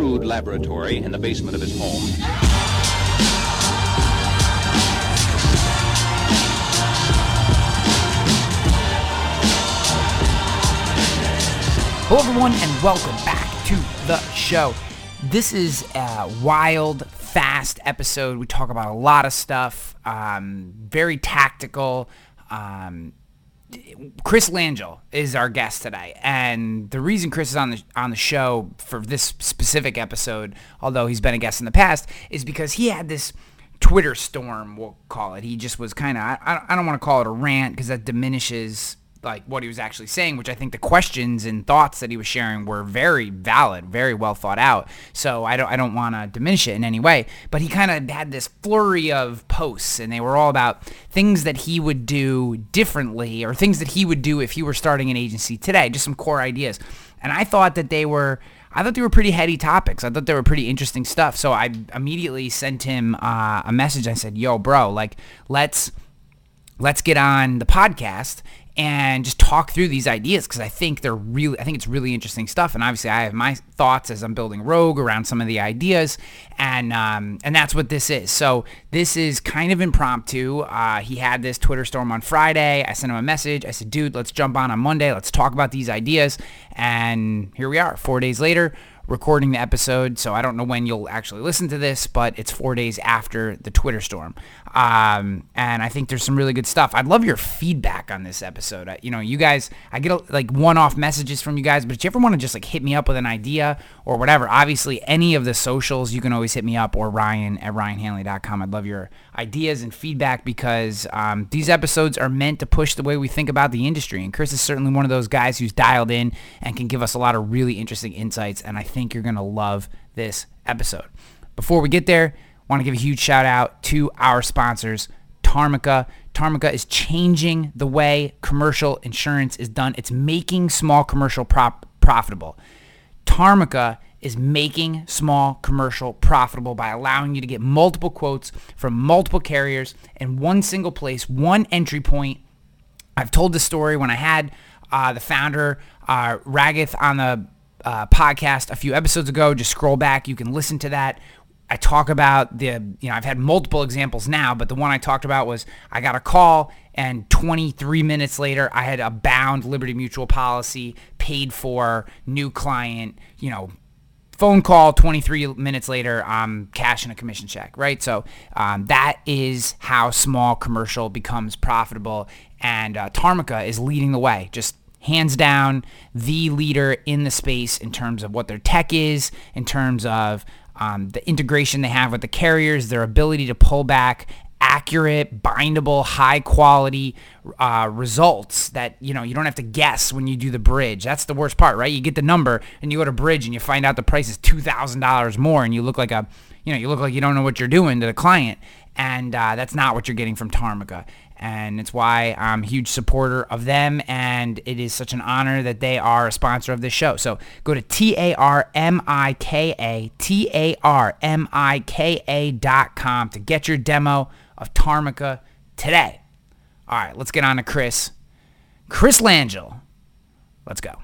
crude laboratory in the basement of his home. Hello, everyone, and welcome back to the show. This is a wild, fast episode. We talk about a lot of stuff, um, very tactical. Um, Chris Langille is our guest today, and the reason Chris is on the on the show for this specific episode, although he's been a guest in the past, is because he had this Twitter storm. We'll call it. He just was kind of I, I don't want to call it a rant because that diminishes like what he was actually saying, which I think the questions and thoughts that he was sharing were very valid, very well thought out. So I don't I don't want to diminish it in any way. But he kind of had this flurry of posts, and they were all about things that he would do differently, or things that he would do if he were starting an agency today. Just some core ideas, and I thought that they were. I thought they were pretty heady topics. I thought they were pretty interesting stuff. So I immediately sent him uh, a message. I said, "Yo, bro, like let's let's get on the podcast and just talk through these ideas because I think they're really, I think it's really interesting stuff. And obviously, I have my thoughts as I'm building Rogue around some of the ideas, and um, and that's what this is. So this is kind of impromptu. Uh, he had this Twitter storm on Friday. I sent him a message. I said, "Dude, let's jump on on Monday. Let's talk about these ideas." And here we are, four days later recording the episode, so I don't know when you'll actually listen to this, but it's four days after the Twitter storm. Um, and I think there's some really good stuff. I'd love your feedback on this episode. I, you know, you guys, I get a, like one-off messages from you guys, but if you ever want to just like hit me up with an idea or whatever, obviously any of the socials, you can always hit me up or Ryan at ryanhanley.com. I'd love your ideas and feedback because um, these episodes are meant to push the way we think about the industry. And Chris is certainly one of those guys who's dialed in and can give us a lot of really interesting insights. And I think you're going to love this episode. Before we get there, want to give a huge shout out to our sponsors, Tarmika. Tarmika is changing the way commercial insurance is done. It's making small commercial prop profitable. Tarmika is making small commercial profitable by allowing you to get multiple quotes from multiple carriers in one single place, one entry point. I've told this story when I had uh, the founder, uh, Ragath, on the uh, podcast a few episodes ago. Just scroll back. You can listen to that. I talk about the, you know, I've had multiple examples now, but the one I talked about was I got a call and 23 minutes later I had a bound Liberty Mutual policy paid for new client, you know, phone call 23 minutes later i'm cashing a commission check right? So um, that is how small commercial becomes profitable and uh, tarmika is leading the way just hands down the leader in the space in terms of what their tech is in terms of um, the integration they have with the carriers their ability to pull back accurate, bindable, high quality uh, results that you know you don't have to guess when you do the bridge. That's the worst part, right? You get the number and you go to bridge and you find out the price is two thousand dollars more, and you look like a you know you look like you don't know what you're doing to the client, and uh, that's not what you're getting from Tarmika. And it's why I'm a huge supporter of them, and it is such an honor that they are a sponsor of this show. So go to T A R M I K A T A R M I K A dot com to get your demo of Tarmika today. All right, let's get on to Chris. Chris Langille. Let's go.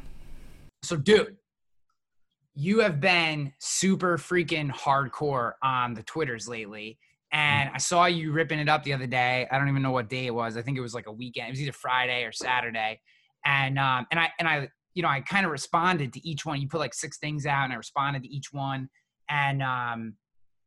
So, dude, you have been super freaking hardcore on the Twitters lately. And I saw you ripping it up the other day. I don't even know what day it was. I think it was like a weekend. It was either Friday or Saturday. And um, and I and I you know I kind of responded to each one. You put like six things out, and I responded to each one. And um,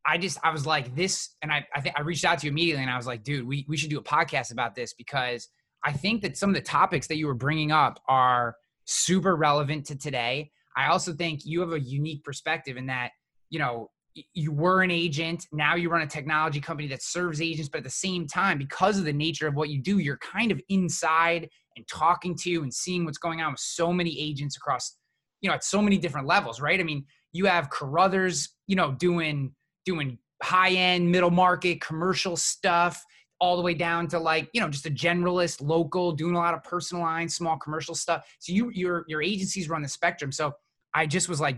I just I was like this, and I I think I reached out to you immediately, and I was like, dude, we we should do a podcast about this because I think that some of the topics that you were bringing up are super relevant to today. I also think you have a unique perspective in that you know you were an agent now you run a technology company that serves agents but at the same time because of the nature of what you do you're kind of inside and talking to and seeing what's going on with so many agents across you know at so many different levels right i mean you have carruthers you know doing doing high end, middle market, commercial stuff, all the way down to like you know just a generalist, local, doing a lot of personal lines, small commercial stuff. So you your your agencies run the spectrum. So I just was like,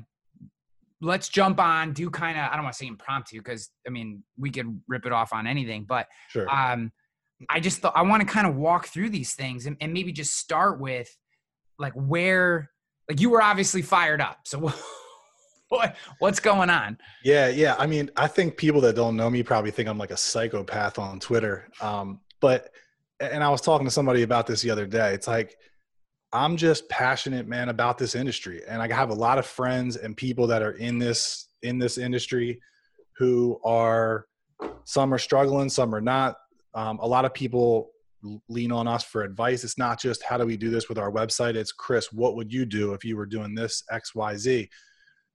let's jump on, do kind of I don't want to say impromptu because I mean we could rip it off on anything, but Sure. um, I just thought I want to kind of walk through these things and, and maybe just start with like where like you were obviously fired up. So what, what's going on? Yeah, yeah. I mean, I think people that don't know me probably think I'm like a psychopath on Twitter. Um, but and I was talking to somebody about this the other day. It's like I'm just passionate, man, about this industry, and I have a lot of friends and people that are in this in this industry who are some are struggling, some are not. Um, a lot of people lean on us for advice. It's not just how do we do this with our website. It's Chris, what would you do if you were doing this X Y Z?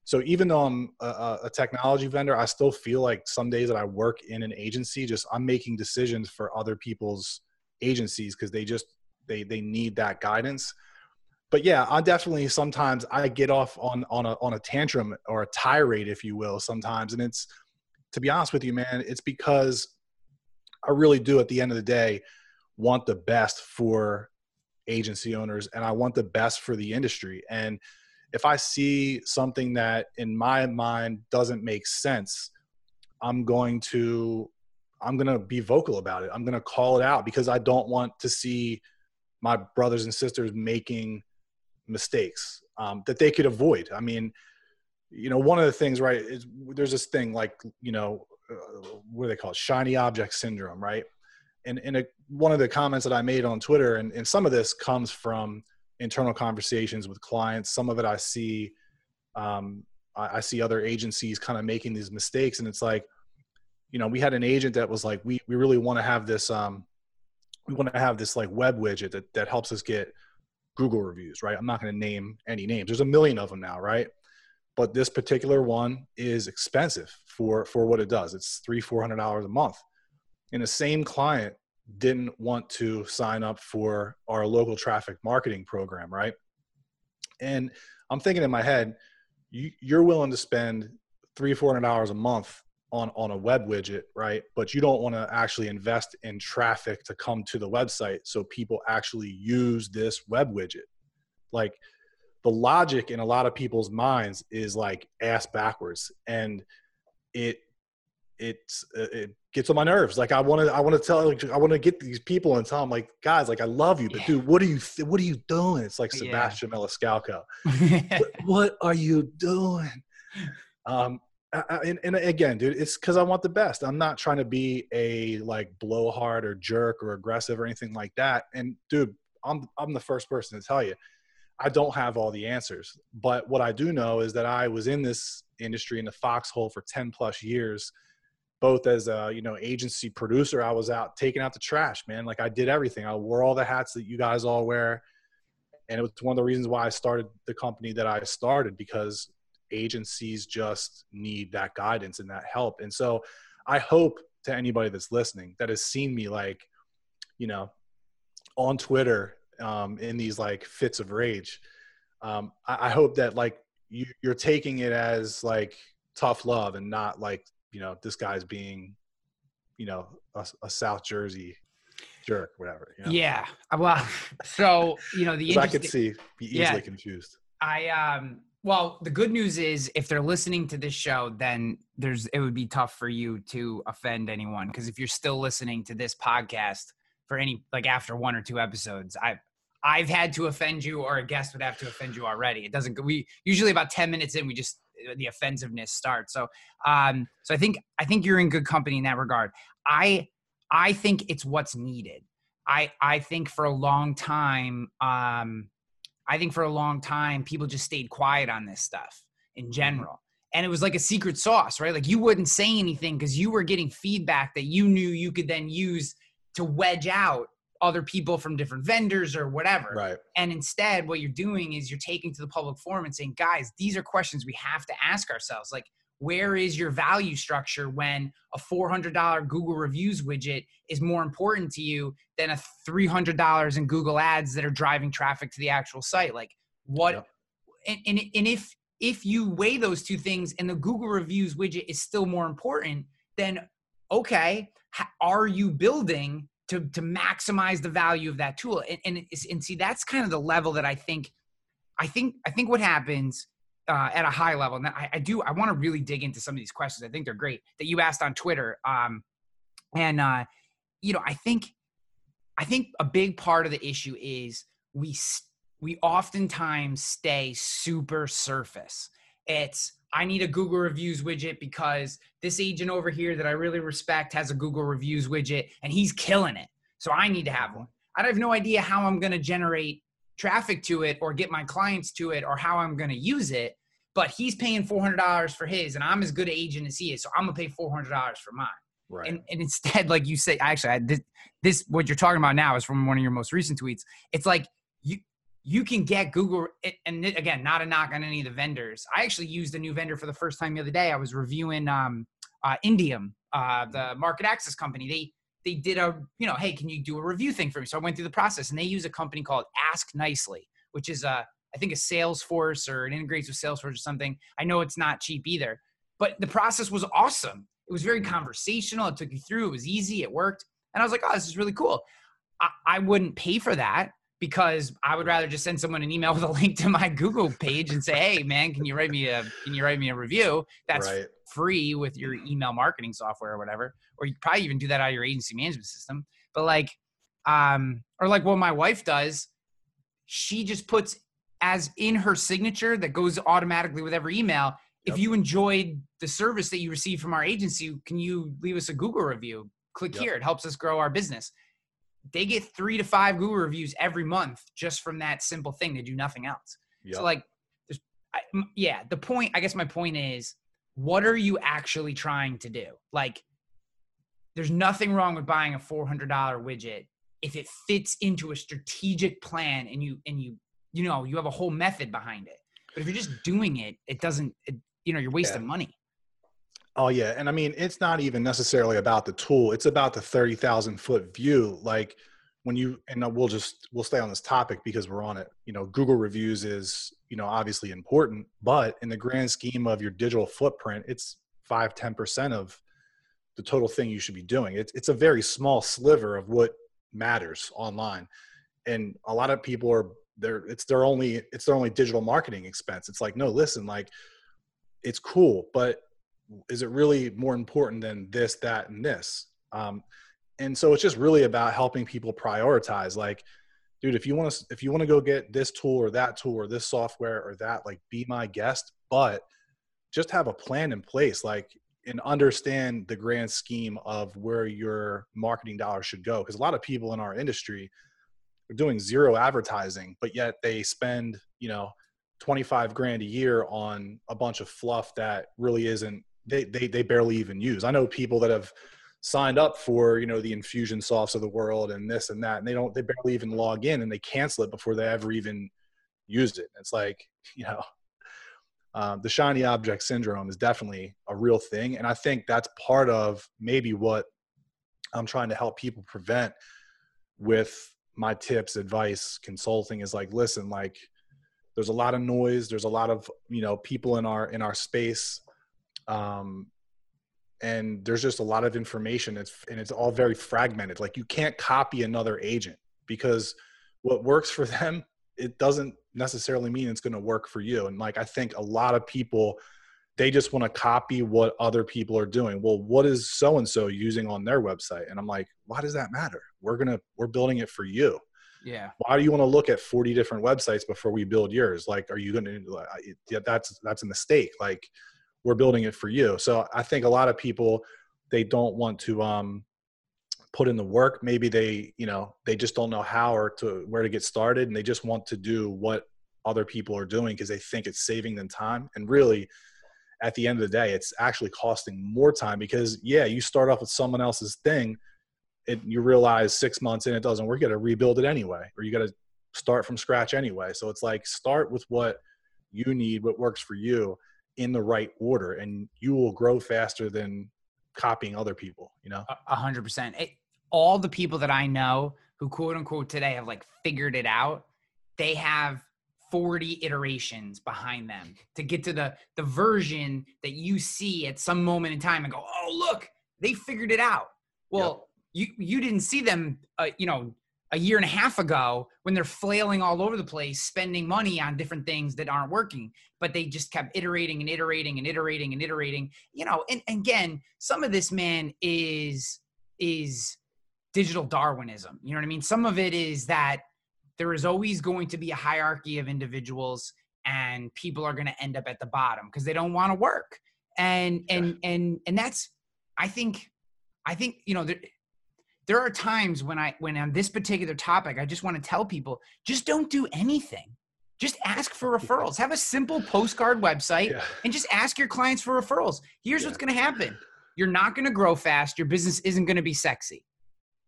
So even though I'm a, a, technology vendor, I still feel like some days that I work in an agency, just I'm making decisions for other people's agencies because they just they they need that guidance. But yeah, I definitely sometimes I get off on on a on a tantrum or a tirade, if you will, sometimes, and it's to be honest with you, man, it's because I really do at the end of the day want the best for agency owners and I want the best for the industry and if I see something that in my mind doesn't make sense, I'm going to I'm going to be vocal about it. I'm going to call it out because I don't want to see my brothers and sisters making mistakes um, that they could avoid. I mean, you know, one of the things, right, is there's this thing like, you know, uh, what do they call it? Shiny object syndrome, right? And in a, one of the comments that I made on Twitter, and, and some of this comes from internal conversations with clients. Some of it I see, um, I, I see other agencies kind of making these mistakes, and it's like, you know, we had an agent that was like, we we really want to have this, um, we want to have this like web widget that that helps us get Google reviews, right? I'm not going to name any names. There's a million of them now, right? But this particular one is expensive for for what it does. It's three four hundred dollars a month. And the same client didn't want to sign up for our local traffic marketing program, right? And I'm thinking in my head, you, you're willing to spend three, four hundred dollars a month on on a web widget, right? But you don't want to actually invest in traffic to come to the website so people actually use this web widget. Like the logic in a lot of people's minds is like ass backwards, and it it's it gets on my nerves. Like I want to, I want to tell, like, I want to get these people and tell them, like, guys, like I love you, but yeah. dude, what are you, th- what are you doing? It's like Sebastian yeah. What, are you doing? Um, I, and, and, again, dude, it's because I want the best. I'm not trying to be a like blowhard or jerk or aggressive or anything like that. And dude, I'm I'm the first person to tell you, I don't have all the answers. But what I do know is that I was in this industry in the foxhole for 10 plus years both as a you know agency producer i was out taking out the trash man like i did everything i wore all the hats that you guys all wear and it was one of the reasons why i started the company that i started because agencies just need that guidance and that help and so i hope to anybody that's listening that has seen me like you know on twitter um, in these like fits of rage um, I, I hope that like you, you're taking it as like tough love and not like you know, this guy's being, you know, a, a South Jersey jerk, whatever. You know? Yeah. Well, so you know the I could see be easily yeah, confused. I um. Well, the good news is if they're listening to this show, then there's it would be tough for you to offend anyone because if you're still listening to this podcast for any like after one or two episodes, I I've had to offend you or a guest would have to offend you already. It doesn't go we usually about 10 minutes in we just the offensiveness starts. So, um, so I think I think you're in good company in that regard. I I think it's what's needed. I I think for a long time, um, I think for a long time, people just stayed quiet on this stuff in mm-hmm. general. And it was like a secret sauce, right? Like you wouldn't say anything because you were getting feedback that you knew you could then use to wedge out other people from different vendors or whatever. Right. And instead, what you're doing is you're taking to the public forum and saying, guys, these are questions we have to ask ourselves. Like, where is your value structure when a $400 Google reviews widget is more important to you than a $300 in Google ads that are driving traffic to the actual site? Like, what? Yep. And, and, and if if you weigh those two things and the Google reviews widget is still more important, then okay, are you building to to maximize the value of that tool and and, and see that's kind of the level that i think i think i think what happens uh, at a high level and I, I do i want to really dig into some of these questions i think they're great that you asked on twitter um, and uh, you know i think i think a big part of the issue is we we oftentimes stay super surface it's I need a Google reviews widget because this agent over here that I really respect has a Google reviews widget and he's killing it. So I need to have one. I have no idea how I'm going to generate traffic to it or get my clients to it or how I'm going to use it. But he's paying $400 for his and I'm as good an agent as he is. So I'm going to pay $400 for mine. Right. And, and instead, like you say, actually, I, this, this, what you're talking about now is from one of your most recent tweets. It's like you, you can get Google, and again, not a knock on any of the vendors. I actually used a new vendor for the first time the other day. I was reviewing um, uh, Indium, uh, the market access company. They they did a, you know, hey, can you do a review thing for me? So I went through the process, and they use a company called AskNicely, which is a, I think a Salesforce or it integrates with Salesforce or something. I know it's not cheap either, but the process was awesome. It was very conversational. It took you through. It was easy. It worked, and I was like, oh, this is really cool. I, I wouldn't pay for that because I would rather just send someone an email with a link to my Google page and say, "Hey, man, can you write me a can you write me a review?" That's right. free with your email marketing software or whatever. Or you probably even do that out of your agency management system. But like, um, or like what my wife does, she just puts as in her signature that goes automatically with every email. Yep. If you enjoyed the service that you received from our agency, can you leave us a Google review? Click yep. here; it helps us grow our business they get three to five Google reviews every month just from that simple thing. They do nothing else. Yep. So like, there's, I, yeah, the point, I guess my point is, what are you actually trying to do? Like, there's nothing wrong with buying a $400 widget if it fits into a strategic plan and you, and you, you know, you have a whole method behind it. But if you're just doing it, it doesn't, it, you know, you're wasting yeah. money. Oh yeah, and I mean it's not even necessarily about the tool; it's about the thirty thousand foot view. Like when you and we'll just we'll stay on this topic because we're on it. You know, Google reviews is you know obviously important, but in the grand scheme of your digital footprint, it's five ten percent of the total thing you should be doing. It's it's a very small sliver of what matters online, and a lot of people are there. It's their only it's their only digital marketing expense. It's like no, listen, like it's cool, but is it really more important than this, that, and this? Um, and so it's just really about helping people prioritize. Like, dude, if you want to, if you want to go get this tool or that tool or this software or that, like, be my guest, but just have a plan in place. Like, and understand the grand scheme of where your marketing dollars should go. Because a lot of people in our industry are doing zero advertising, but yet they spend, you know, 25 grand a year on a bunch of fluff that really isn't they, they they barely even use. I know people that have signed up for you know the Infusionsofts of the world and this and that, and they don't they barely even log in and they cancel it before they ever even used it. It's like you know uh, the shiny object syndrome is definitely a real thing, and I think that's part of maybe what I'm trying to help people prevent with my tips, advice, consulting is like, listen, like there's a lot of noise, there's a lot of you know people in our in our space um, and there's just a lot of information. It's and it's all very fragmented. Like you can't copy another agent because what works for them it doesn't necessarily mean it's going to work for you. And like i think a lot of people they just want to copy what other people are doing. Well what is so and so using on their website? And i'm like why does that matter? We're going to we're building it for you. Yeah. Why do you want to look at 40 different websites before we build yours? Like are you going to yeah that's that's a mistake. Like we're building it for you. So I think a lot of people they don't want to um, put in the work. Maybe they you know they just don't know how or to where to get started, and they just want to do what other people are doing because they think it's saving them time. And really, at the end of the day, it's actually costing more time because yeah, you start off with someone else's thing. It, you realize six months in it doesn't work. You got to rebuild it anyway, or you got to start from scratch anyway. So it's like start with what you need, what works for you, in the right order and you will grow faster than copying other people you know? A hundred percent. All the people that i know who quote unquote today have like figured it out they have 40 iterations behind them to get to the the version that you see at some moment in time and go oh look they figured it out. Well yep. you you didn't see them uh, you know a year and a half ago when they're flailing all over the place spending money on different things that aren't working. But they just kept iterating and iterating and iterating and iterating. You know and, and again some of this man is is digital darwinism. You know what i mean? Some of it is that there is always going to be a hierarchy of individuals and people are going to end up at the bottom because they don't want to work. And and and and that's i think i think you know there, there are times when i when on this particular topic i just want to tell people just don't do anything. Just ask for referrals. Have a simple postcard website Yeah. and just ask your clients for referrals. Here's Yeah. what's going to happen. You're not going to grow fast. Your business isn't going to be sexy.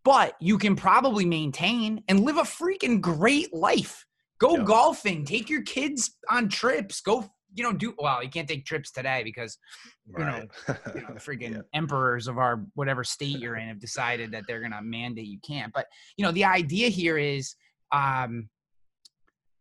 But you can probably maintain and live a freaking great life. Go Yeah. golfing. Take your kids on trips. Go you don't do well you can't take trips today because you know, you know, the freaking Yeah. emperors of our whatever state you're in have decided that they're gonna mandate you can't. But you know, the idea here is, um,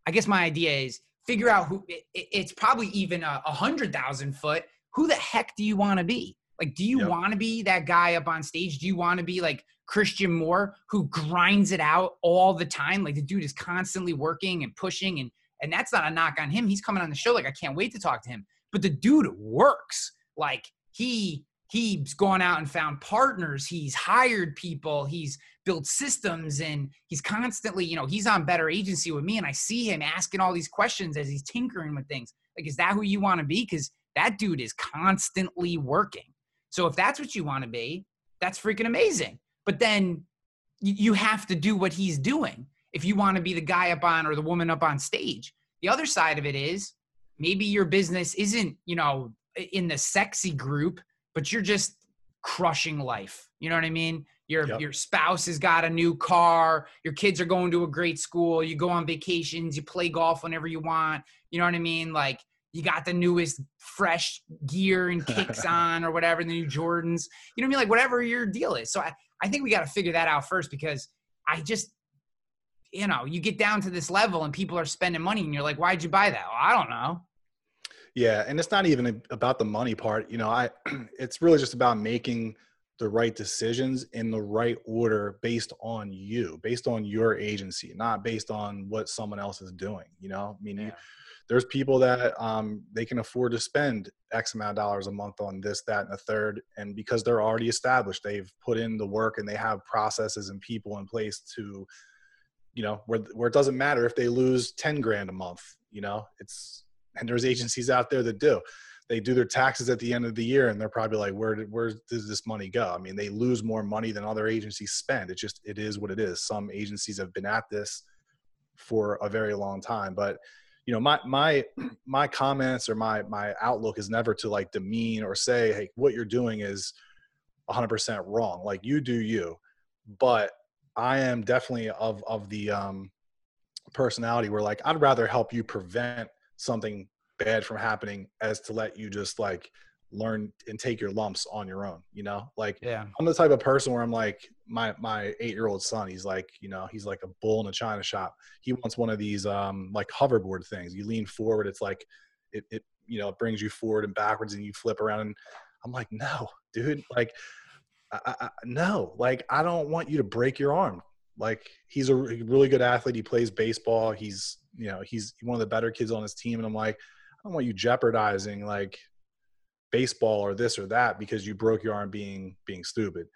I guess my idea is figure out who. It- it's probably even a, a hundred thousand foot. Who the heck do you want to be? Like, do you Yep. want to be that guy up on stage? Do you want to be like Christian Moore who grinds it out all the time? Like the dude is constantly working and pushing and and that's not a knock on him. He's coming on the show like I can't wait to talk to him. But the dude works. Like he he's gone out and found partners. He's hired people. He's built systems and he's constantly, you know, he's on better agency with me and I see him asking all these questions as he's tinkering with things. Like is that who you want to be cuz that dude is constantly working. So if that's what you want to be, that's freaking amazing. But then you have to do what he's doing if you want to be the guy up on or the woman up on stage. The other side of it is maybe your business isn't, you know, in the sexy group, but you're just crushing life. You know what I mean? Your Yep. your spouse has got a new car, your kids are going to a great school, you go on vacations, you play golf whenever you want. You know what I mean? Like you got the newest fresh gear and kicks on or whatever, the new Jordans. You know what I mean? Like whatever your deal is. So I, I think we got to figure that out first because I just, you know, you get down to this level and people are spending money and you're like, why'd you buy that? Well, I don't know. Yeah, and it's not even about the money part. You know, I it's really just about making the right decisions in the right order based on you, based on your agency, not based on what someone else is doing. You know, I mean, you, Yeah. there's people that um, they can afford to spend X amount of dollars a month on this, that, and the third, and because they're already established, they've put in the work and they have processes and people in place to, you know, where where it doesn't matter if they lose ten grand a month. You know, it's and there's agencies out there that do. They do their taxes at the end of the year and they're probably like where did, where does this money go? I mean they lose more money than other agencies spend. It just it is what it is. Some agencies have been at this for a very long time but you know my my my comments or my my outlook is never to like demean or say hey what you're doing is 100% wrong. Like you do you but i am definitely of of the um personality where like i'd rather help you prevent something bad from happening as to let you just like learn and take your lumps on your own you know? Like Yeah. i'm the type of person where i'm like my my eight year old son he's like you know he's like a bull in a china shop. He wants one of these um like hoverboard things. You lean forward it's like it, it you know it brings you forward and backwards and you flip around and i'm like no dude like I, I, no like i don't want you to break your arm. Like he's a really good athlete. He plays baseball. He's you know he's one of the better kids on his team. And i'm like i don't want you jeopardizing like baseball or this or that because you broke your arm being being stupid.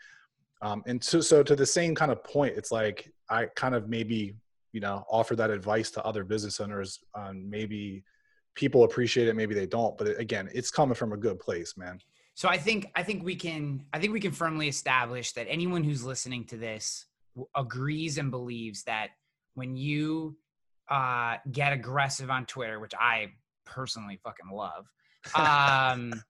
Um, and so, so to the same kind of point it's like i kind of maybe you know offer that advice to other business owners on maybe people appreciate it maybe they don't. But again it's coming from a good place man So I think I think we can I think we can firmly establish that anyone who's listening to this agrees and believes that when you uh, get aggressive on Twitter, which I personally fucking love, um,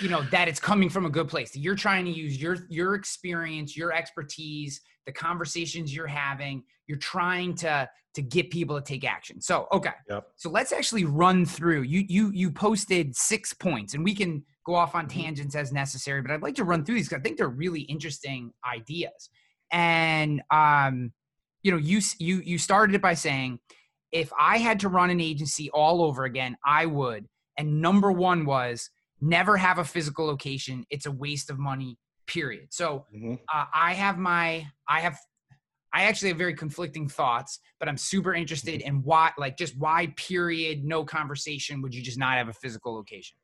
you know that it's coming from a good place. That you're trying to use your your experience, your expertise, the conversations you're having. You're trying to to get people to take action. So okay, Yep. so let's actually run through. You you you posted six points, and we can go off on Mhm. tangents as necessary. But I'd like to run through these because I think they're really interesting ideas. And um, you know, you you you started it by saying, if I had to run an agency all over again, I would. And number one was never have a physical location. It's a waste of money. Period. So Mhm. uh, I have my I have I actually have very conflicting thoughts, but I'm super interested in why like just why period no conversation would you just not have a physical location?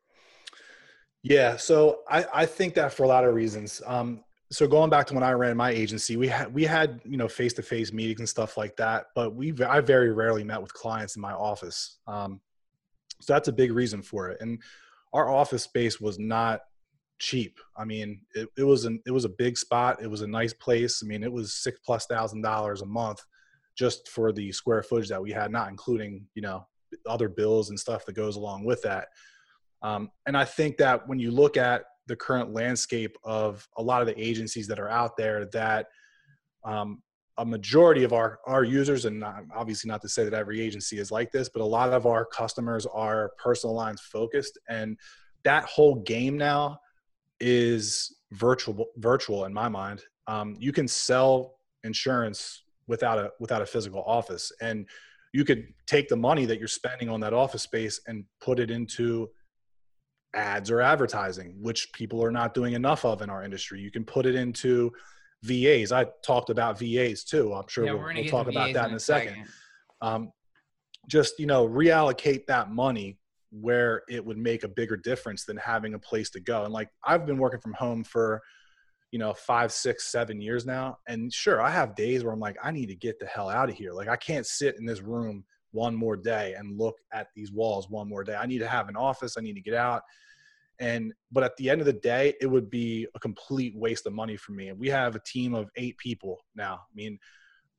Yeah, so I, I think that for a lot of reasons. Um, so going back to when I ran my agency, we had we had you know face to face meetings and stuff like that, but we I very rarely met with clients in my office. Um, So that's a big reason for it. And our office space was not cheap. I mean, it, it was an it was a big spot. It was a nice place. I mean, it was six plus thousand dollars a month just for the square footage that we had, not including you know other bills and stuff that goes along with that. Um, and I think that when you look at the current landscape of a lot of the agencies that are out there, that um, a majority of our our users, and not, obviously not to say that every agency is like this, but a lot of our customers are personal lines focused, and that whole game now is virtual virtual in my mind. Um, you can sell insurance without a without a physical office, and you could take the money that you're spending on that office space and put it into ads or advertising, which people are not doing enough of in our industry. You can put it into VAs. I talked about VAs too. I'm sure yeah, we'll, we'll talk about that in a second. second. Um, just you know, reallocate that money where it would make a bigger difference than having a place to go. And like I've been working from home for you know five, six, seven years now, and sure, I have days where I'm like, I need to get the hell out of here. Like I can't sit in this room one more day and look at these walls one more day. I need to have an office. I need to get out. And but at the end of the day it would be a complete waste of money for me. And we have a team of eight people now. I mean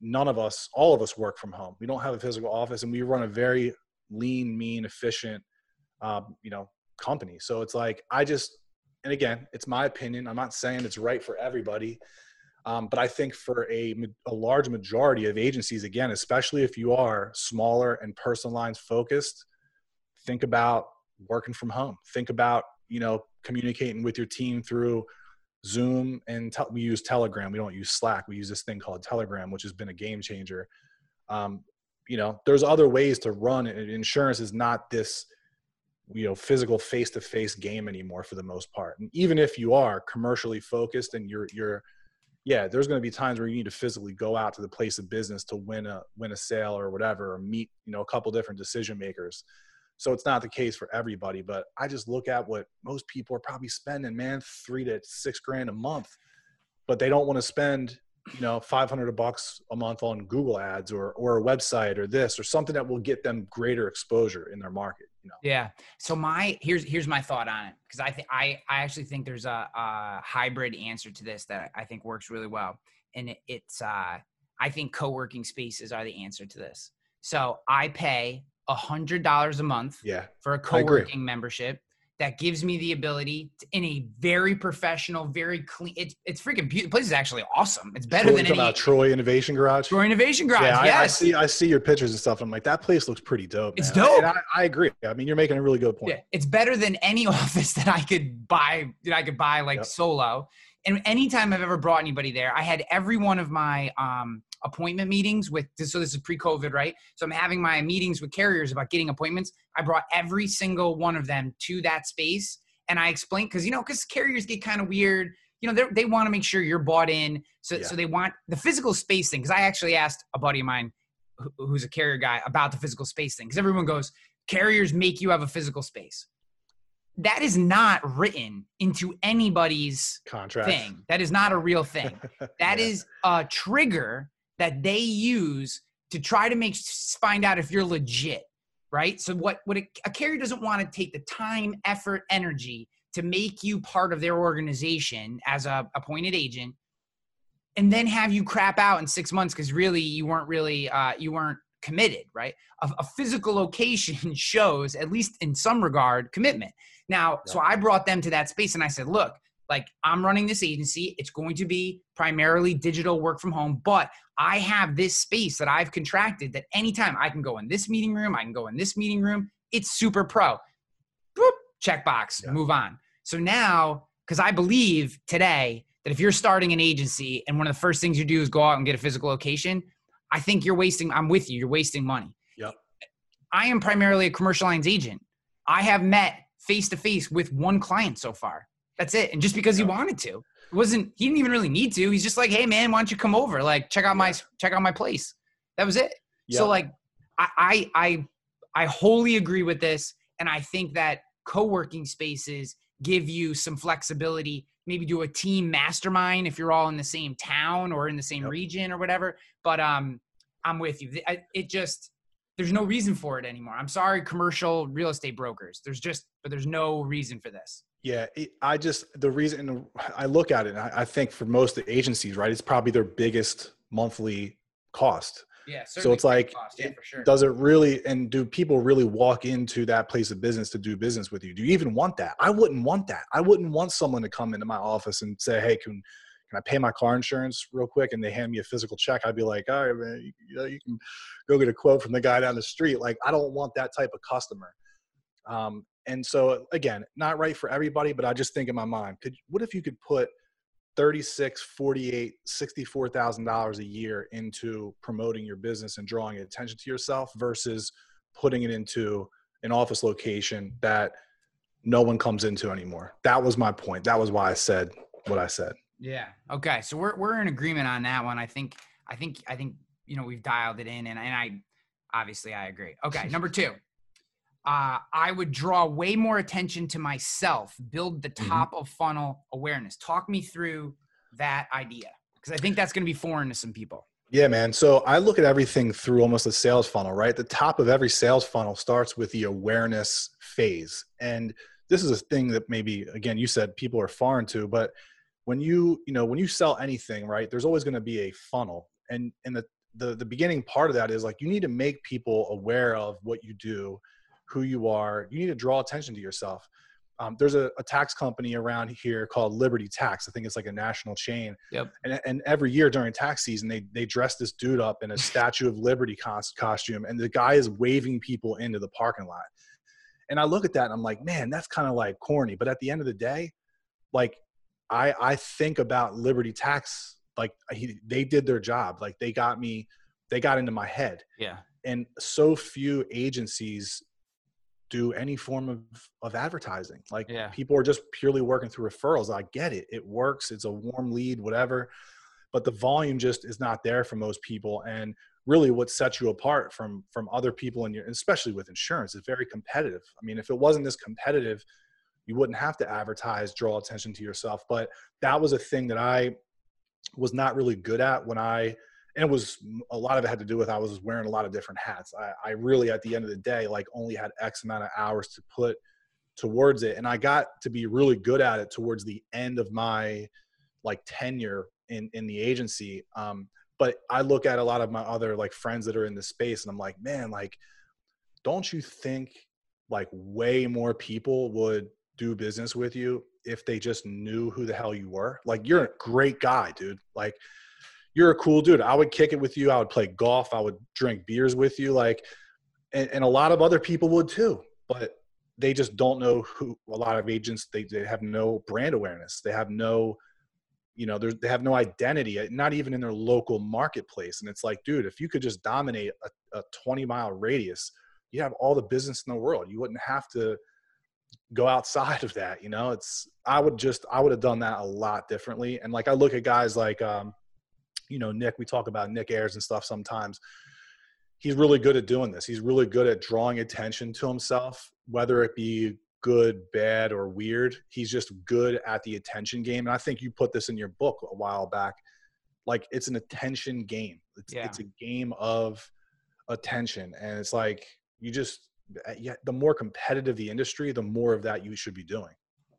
none of us all of us work from home. We don't have a physical office and we run a very lean mean efficient um, you know company. So it's like i just and again it's my opinion. I'm not saying it's right for everybody um, but i think for a, a large majority of agencies again especially if you are smaller and personal lines focused think about working from home. Think about you know communicating with your team through zoom and te- we use telegram. We don't use slack. We use this thing called telegram which has been a game changer. Um, you know there's other ways to run insurance is not this you know physical face-to-face game anymore for the most part. And even if you are commercially focused and you're you're yeah there's going to be times where you need to physically go out to the place of business to win a win a sale or whatever or meet you know a couple different decision makers so it's not the case for everybody, but I just look at what most people are probably spending, man, three to six grand a month, but they don't want to spend, you know, 500 bucks a month on Google ads or, or a website or this or something that will get them greater exposure in their market. You know? Yeah. So my, here's, here's my thought on it. Cause I think, I, I actually think there's a, a hybrid answer to this that I think works really well. And it, it's, uh, I think co-working spaces are the answer to this. So I pay a hundred dollars a month yeah, for a co-working membership that gives me the ability to, in a very professional, very clean. It's it's freaking beautiful. The place is actually awesome. It's better than any. About Troy Innovation Garage. Troy Innovation Garage. Yeah, yes. I, I, see. I see your pictures and stuff. I'm like, that place looks pretty dope. It's dope. I, I, agree. I mean, you're making a really good point. Yeah, it's better than any office that I could buy. That I could buy like yep. solo. And anytime I've ever brought anybody there, I had every one of my um, appointment meetings with so this is pre-covid right? So i'm having my meetings with carriers about getting appointments. I brought every single one of them to that space. And i explained because you know because carriers get kind of weird. You know they want to make sure you're bought in. So, yeah. so they want the physical space thing. Because i actually asked a buddy of mine who's a carrier guy about the physical space thing. Because everyone goes carriers make you have a physical space that is not written into anybody's contract thing that is not a real thing That yeah. is a trigger that they use to try to make find out if you're legit, right? So what what a, a carrier doesn't want to take the time, effort, energy to make you part of their organization as a appointed agent, and then have you crap out in six months because really you weren't really uh, you weren't committed, right? A, a, physical location shows, at least in some regard, commitment. Now, yeah. so I brought them to that space and I said, look, like I'm running this agency. It's going to be primarily digital work from home, but I have this space that I've contracted that anytime I can go in this meeting room, I can go in this meeting room. It's super pro. Boop, checkbox, yeah. move on. So now, because I believe today that if you're starting an agency and one of the first things you do is go out and get a physical location, I think you're wasting, I'm with you, you're wasting money. Yep. I am primarily a commercial lines agent. I have met face to face with one client so far. That's it. And just because he wanted to, it wasn't he didn't even really need to. He's just like, hey man, why don't you come over? Like check out my check out my place. That was it. So like I I I I wholly agree with this. And I think that co-working spaces give you some flexibility maybe do a team mastermind if you're all in the same town or in the same yep. region or whatever but um i'm with you it just there's no reason for it anymore. I'm sorry, commercial real estate brokers. There's just, but there's no reason for this. Yeah, it, I just the reason I look at it, I, I think for most the agencies, right, it's probably their biggest monthly cost. Yeah, so it's like, cost, yeah, sure. does it really? And do people really walk into that place of business to do business with you? Do you even want that? I wouldn't want that. I wouldn't want someone to come into my office and say, "Hey, can can I pay my car insurance real quick?" And they hand me a physical check. I'd be like, "All right, man, you, you know, you can go get a quote from the guy down the street." Like, I don't want that type of customer. Um, and so again, not right for everybody, but I just think in my mind, could what if you could put 36 48 64000 dollars a year into promoting your business and drawing attention to yourself versus putting it into an office location that no one comes into anymore. That was my point. That was why i said what i said. Yeah. Okay. So we're, we're in agreement on that one. I think i think i think you know we've dialed it in and, and i obviously i agree. Okay. Number two uh, I would draw way more attention to myself, build the mm-hmm. top mm-hmm. of funnel awareness. Talk me through that idea because I think that's going to be foreign to some people. Yeah, man. So I look at everything through almost a sales funnel, right? The top of every sales funnel starts with the awareness phase. And this is a thing that maybe, again, you said people are foreign to, but when you, you know, when you sell anything, right, there's always going to be a funnel. And, and the, the, the beginning part of that is like, you need to make people aware of what you do who you are. You need to draw attention to yourself. Um, there's a, a, tax company around here called Liberty Tax. I think it's like a national chain. Yep. And, and every year during tax season, they they dress this dude up in a Statue of Liberty cost, costume, and the guy is waving people into the parking lot. And I look at that and I'm like, man, that's kind of like corny. But at the end of the day, like I I think about Liberty Tax like he, they did their job. Like they got me, they got into my head. Yeah. And so few agencies do any form of, of advertising. Like yeah. people are just purely working through referrals. I get it. It works. It's a warm lead, whatever. But the volume just is not there for most people. And really what sets you apart from from other people in your especially with insurance is very competitive. I mean, if it wasn't this competitive, you wouldn't have to advertise, draw attention to yourself. But that was a thing that I was not really good at when I and it was a lot of it had to do with I was wearing a lot of different hats. I, I really, at the end of the day, like only had X amount of hours to put towards it, and I got to be really good at it towards the end of my like tenure in in the agency. Um, but I look at a lot of my other like friends that are in the space, and I'm like, man, like, don't you think like way more people would do business with you if they just knew who the hell you were? Like, you're a great guy, dude. Like you're a cool dude. I would kick it with you. I would play golf. I would drink beers with you. Like, and, and a lot of other people would too, but they just don't know who a lot of agents, they, they have no brand awareness. They have no, you know, they have no identity, uh, not even in their local marketplace. And it's like, dude, if you could just dominate a, a 20 mile radius, you have all the business in the world. You wouldn't have to go outside of that. You know, it's, I would just, I would have done that a lot differently. And like, I look at guys like, um, you know, Nick, we talk about Nick Ayers and stuff sometimes. He's really good at doing this. He's really good at drawing attention to himself, whether it be good, bad, or weird. He's just good at the attention game. And I think you put this in your book a while back. Like it's an attention game. It's, yeah. it's a game of attention. And it's like you just, eh, yeah, the more competitive the industry, the more of that you should be doing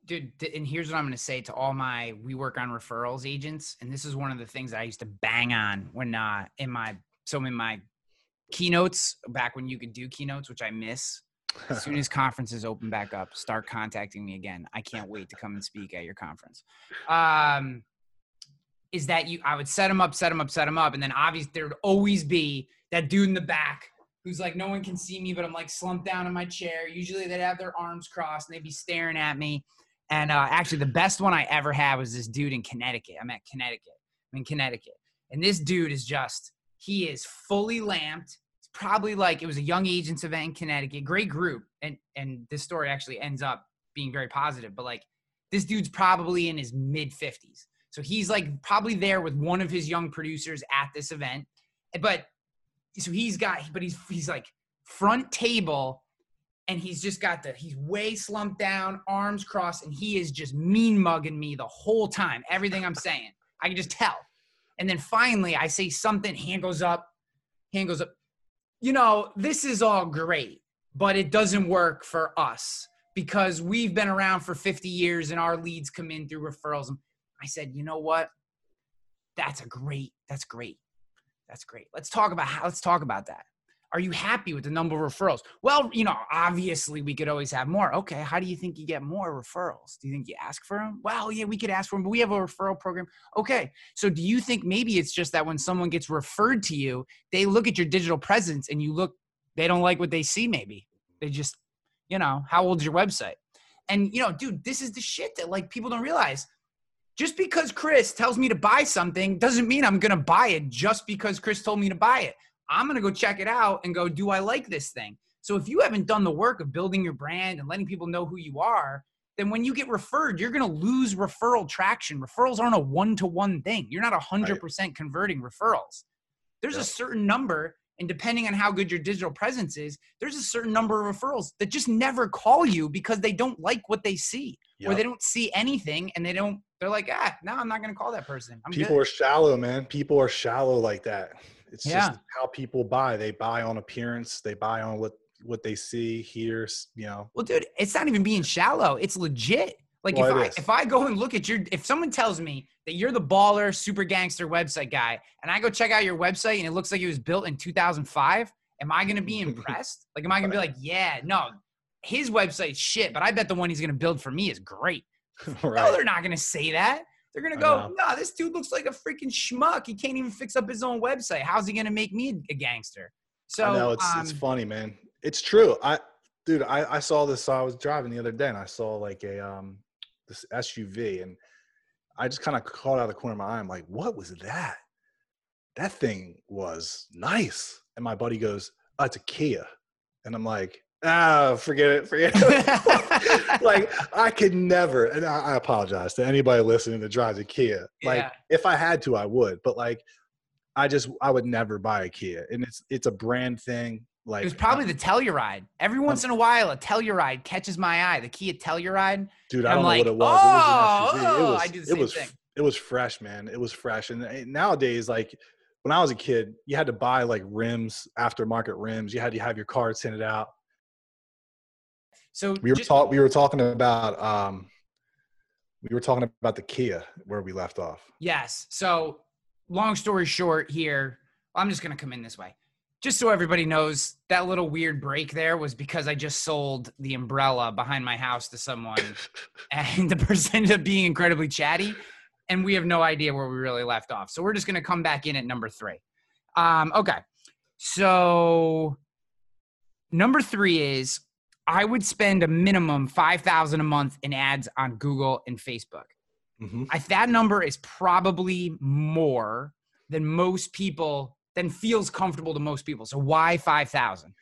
dude and here's what i'm going to say to all my we work on referrals agents and this is one of the things i used to bang on when uh in my so in my keynotes back when you could do keynotes which i miss. As soon as conferences open back up start contacting me again. I can't wait to come and speak at your conference. Um is that you i would set them up set them up set them up and then obviously there would always be that dude in the back who's like no one can see me but i'm like slumped down in my chair. Usually they'd have their arms crossed and they'd be staring at me and uh, actually, the best one I ever had was this dude in Connecticut. I'm at Connecticut. I'm in Connecticut. And this dude is just, he is fully lamped. It's probably like it was a young agents event in Connecticut. Great group. And and this story actually ends up being very positive. But like this dude's probably in his mid 50s. So he's like probably there with one of his young producers at this event. But so he's got, but he's he's like front table and he's just got the he's way slumped down, arms crossed, and he is just mean mugging me the whole time. Everything I'm saying, I can just tell. And then finally, I say something. Hand goes up, hand goes up. you know, this is all great, but it doesn't work for us because we've been around for 50 years and our leads come in through referrals. I said, you know what? That's a great, that's great. That's great. Let's talk about how, let's talk about that. Are you happy with the number of referrals? Well, you know, obviously we could always have more. Okay, how do you think you get more referrals? Do you think you ask for them? Well, yeah, we could ask for them, but we have a referral program. Okay, so do you think maybe it's just that when someone gets referred to you, they look at your digital presence and you look, they don't like what they see, maybe. They just, you know, how old's your website? And, you know, dude, this is the shit that like people don't realize just because Chris tells me to buy something doesn't mean I'm going to buy it just because Chris told me to buy it. I'm going to go check it out and go, do I like this thing? So if you haven't done the work of building your brand and letting people know who you are, then when you get referred, you're going to lose referral traction. Referrals aren't a one to one thing. You're not 100% right. converting referrals. There's yep. a certain number, and depending on how good your digital presence is, there's a certain number of referrals that just never call you because they don't like what they see yep. or they don't see anything and they don't, they're like, ah, no, I'm not going to call that person. I'm People good. are shallow, man. People are shallow like that. It's yeah. just how people buy. They buy on appearance. They buy on what what they see, hear, you know. Well, dude, it's not even being shallow. It's legit. Like well, if I if I go and look at your if someone tells me that you're the baller super gangster website guy and I go check out your website and it looks like it was built in 2005, am I going to be impressed? like am I going to be like, "Yeah, no, his website's shit, but I bet the one he's going to build for me is great." right. No, they're not going to say that. They're gonna go, no, nah, this dude looks like a freaking schmuck. He can't even fix up his own website. How's he gonna make me a gangster? So no, it's um, it's funny, man. It's true. I dude, I, I saw this. I was driving the other day and I saw like a um this SUV and I just kind of caught out of the corner of my eye. I'm like, what was that? That thing was nice. And my buddy goes, oh, it's a Kia. And I'm like, ah, forget it, forget it. like I could never, and I, I, apologize to anybody listening that drives a Kia. Like yeah. if I had to, I would, but like I just I would never buy a Kia, and it's it's a brand thing. Like it was probably the Telluride. Every once in a while, a Telluride catches my eye. The Kia Telluride. Dude, I don't like, know what it was. Oh, it was, oh, it was, I do the same it was, thing. It was fresh, man. It was fresh, and nowadays, like when I was a kid, you had to buy like rims, aftermarket rims. You had to have your car tinted out. So we were talking. We were talking about. Um, we were talking about the Kia where we left off. Yes. So, long story short, here I'm just gonna come in this way, just so everybody knows that little weird break there was because I just sold the umbrella behind my house to someone, and the person ended up being incredibly chatty, and we have no idea where we really left off. So we're just gonna come back in at number three. Um, okay. So number three is I would spend a minimum 5000 a month in ads on Google and Facebook. Mm-hmm. I, that number is probably more than most people than feels comfortable to most people. So why 5000?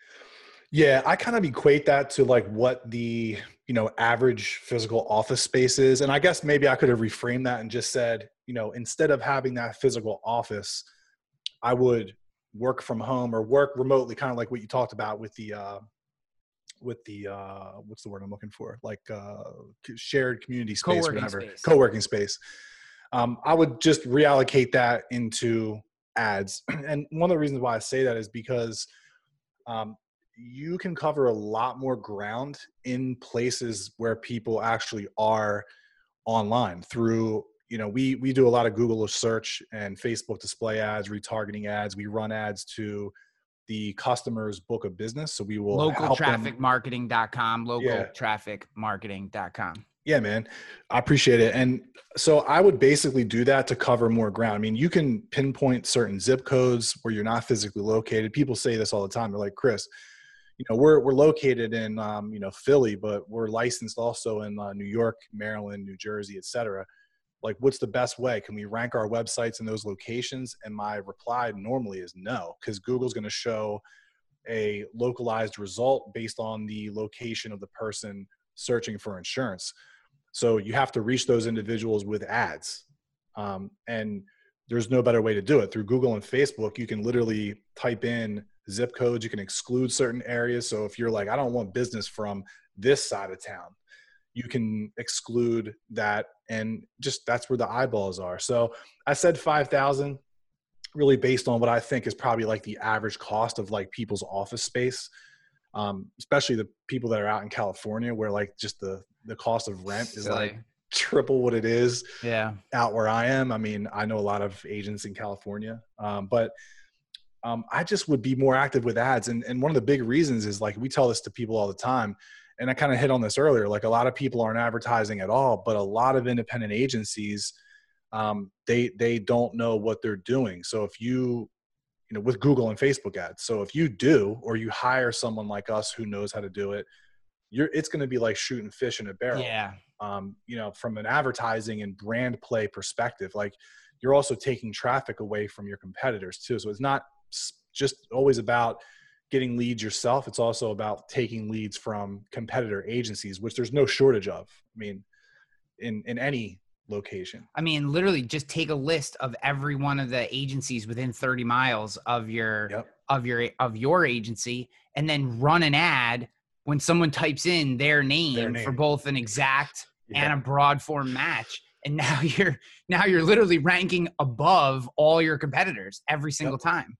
Yeah, I kind of equate that to like what the, you know, average physical office space is and I guess maybe I could have reframed that and just said, you know, instead of having that physical office, I would work from home or work remotely kind of like what you talked about with the uh with the uh, what's the word I'm looking for? Like uh, shared community space, co-working whatever, space. co-working space. Um, I would just reallocate that into ads, and one of the reasons why I say that is because um, you can cover a lot more ground in places where people actually are online through you know we we do a lot of google search and facebook display ads retargeting ads we run ads to the customer's book of business. So we will localtrafficmarketing.com, localtrafficmarketing.com. Yeah, man. I appreciate it. And so I would basically do that to cover more ground. I mean, you can pinpoint certain zip codes where you're not physically located. People say this all the time. They're like, Chris, you know, we're, we're located in, um, you know, Philly, but we're licensed also in uh, New York, Maryland, New Jersey, et cetera like what's the best way? Can we rank our websites in those locations? And my reply normally is no because google's going to show a localized result based on the location of the person searching for insurance. So you have to reach those individuals with ads um, and there's no better way to do it. Through google and facebook you can literally type in zip codes you can exclude certain areas. So if you're like i don't want business from this side of town you can exclude that and just that's where the eyeballs are so i said 5000 really based on what I think is probably like the average cost of like people's office space, um, especially the people that are out in California, where like just the the cost of rent is Silly. like triple what it is Yeah. out where I am. I mean, I know a lot of agents in California, um, but um, I just would be more active with ads. And, and one of the big reasons is like we tell this to people all the time. And I kind of hit on this earlier. Like a lot of people aren't advertising at all, but a lot of independent agencies, um, they they don't know what they're doing. So if you, you know, with Google and Facebook ads, so if you do, or you hire someone like us who knows how to do it, you're it's going to be like shooting fish in a barrel Yeah. um, you know, from an advertising and brand play perspective, like you're also taking traffic away from your competitors too. So it's not just always about getting leads yourself. It's also about taking leads from competitor agencies, which there's no shortage of. I mean, in in any location. I mean, literally, just take a list of every one of the agencies within 30 miles of your Yep. of your of your agency, and then run an ad when someone types in their name, Their for both an exact Yeah. and a broad form match. And now you're now you're literally ranking above all your competitors every single time.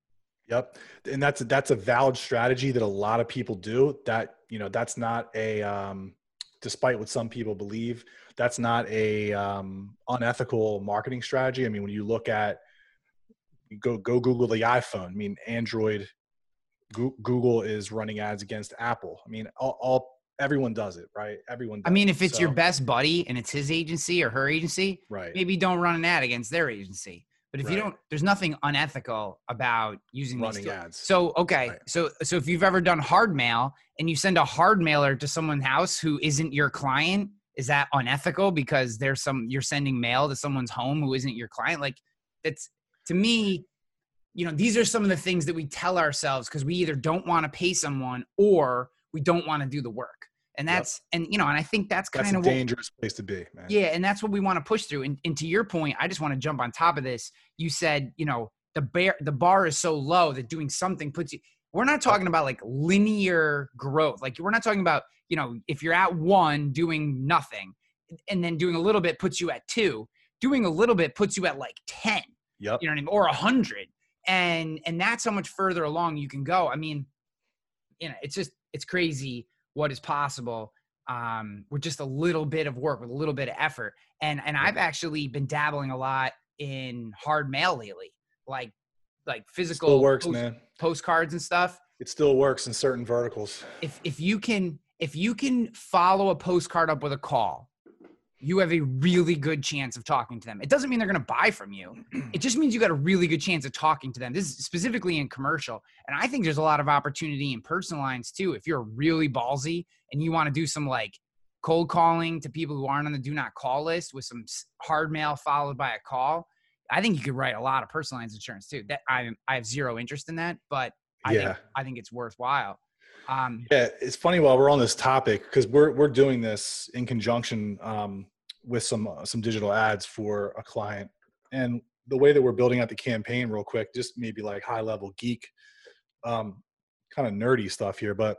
Yep, and that's that's a valid strategy that a lot of people do. That you know, that's not a, um, despite what some people believe, that's not a um, unethical marketing strategy. I mean, when you look at, go go Google the iPhone. I mean, Android, Google is running ads against Apple. I mean, all, all everyone does it, right? Everyone. I mean, if it's your best buddy and it's his agency or her agency, right, maybe don't run an ad against their agency. But if you don't, there's nothing unethical about using these running ads. So okay, Right. so so if you've ever done hard mail and you send a hard mailer to someone's house who isn't your client, is that unethical because there's some you're sending mail to someone's home who isn't your client? Like that's to me, you know, these are some of the things that we tell ourselves because we either don't want to pay someone or we don't want to do the work. And Yep. that's and you know, and I think that's that's kind of what dangerous place to be, man. yeah, and that's what we want to push through. And, and to your point, I just want to jump on top of this. You said, you know, the bear the bar is so low that doing something puts you. We're not talking about like linear growth. Like we're not talking about, you know, if you're at one doing nothing, and then doing a little bit puts you at two. Doing a little bit puts you at like ten. Yep. You know what I mean? Or a hundred. And and that's how much further along you can go. I mean, you know, it's just it's crazy what is possible um, with just a little bit of work, with a little bit of effort. And and I've actually been dabbling a lot in hard mail lately, like like physical Still works, post- man. postcards and stuff. It still works in certain verticals. If if you can if you can follow a postcard up with a call, you have a really good chance of talking to them. It doesn't mean they're going to buy from you. It just means you got a really good chance of talking to them. This is specifically in commercial. And I think there's a lot of opportunity in personal lines too. If you're really ballsy and you want to do some like cold calling to people who aren't on the do not call list with some hard mail followed by a call, I think you could write a lot of personal lines insurance too. That I I have zero interest in that, but I Yeah. think I think it's worthwhile. Um, Yeah, it's funny while we're on this topic because we're we're doing this in conjunction um, with some uh, some digital ads for a client, and the way that we're building out the campaign, real quick, just maybe like high level geek, um, kind of nerdy stuff here, but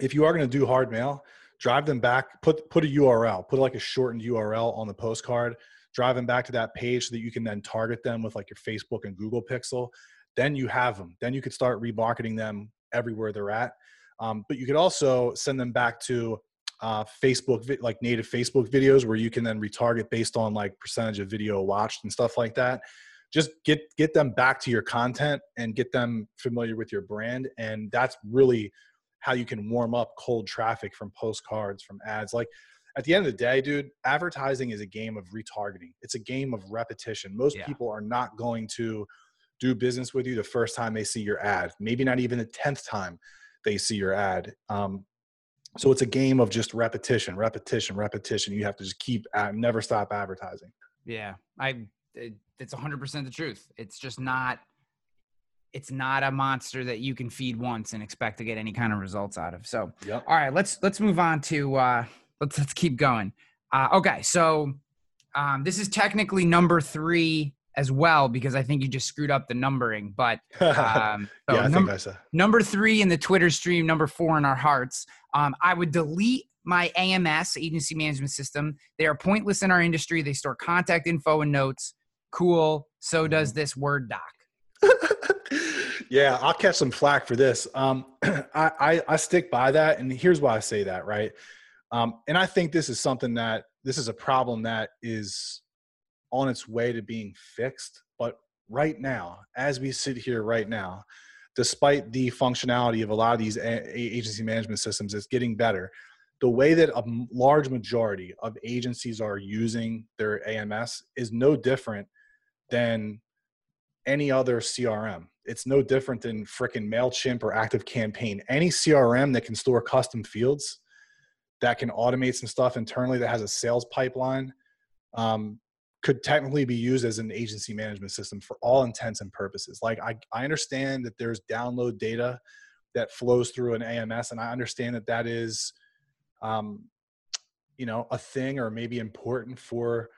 if you are going to do hard mail, drive them back, put put a URL, put like a shortened URL on the postcard, drive them back to that page so that you can then target them with like your Facebook and Google Pixel. Then you have them. Then you could start remarketing them everywhere they're at. Um, but you could also send them back to uh, Facebook, like native Facebook videos, where you can then retarget based on like percentage of video watched and stuff like that. Just get get them back to your content and get them familiar with your brand, and that's really how you can warm up cold traffic from postcards, from ads. Like at the end of the day, dude, advertising is a game of retargeting. It's a game of repetition. Most Yeah. people are not going to do business with you the first time they see your ad, maybe not even the 10th time they see your ad. Um, so it's a game of just repetition, repetition, repetition. You have to just keep never stop advertising. Yeah, I. It, it's 100% the truth. It's just not. It's not a monster that you can feed once and expect to get any kind of results out of. So, Yep. all right, let's let's move on to uh, let's let's keep going. Uh, okay, so um, this is technically number three as well because I think you just screwed up the numbering. But um, so yeah, I num- think I said. number three in the Twitter stream, number four in our hearts. Um, I would delete my AMS agency management system. They are pointless in our industry. They store contact info and notes. Cool. So does this Word doc. yeah, I'll catch some flack for this. Um, I, I, I stick by that, and here's why I say that, right? Um, and I think this is something that this is a problem that is on its way to being fixed. But right now, as we sit here right now, despite the functionality of a lot of these agency management systems, it's getting better. The way that a large majority of agencies are using their AMS is no different than any other CRM. It's no different than freaking MailChimp or Active Campaign. Any CRM that can store custom fields, that can automate some stuff internally, that has a sales pipeline, um, could technically be used as an agency management system for all intents and purposes. Like I, I understand that there's download data that flows through an AMS, and I understand that that is, um, you know, a thing or maybe important for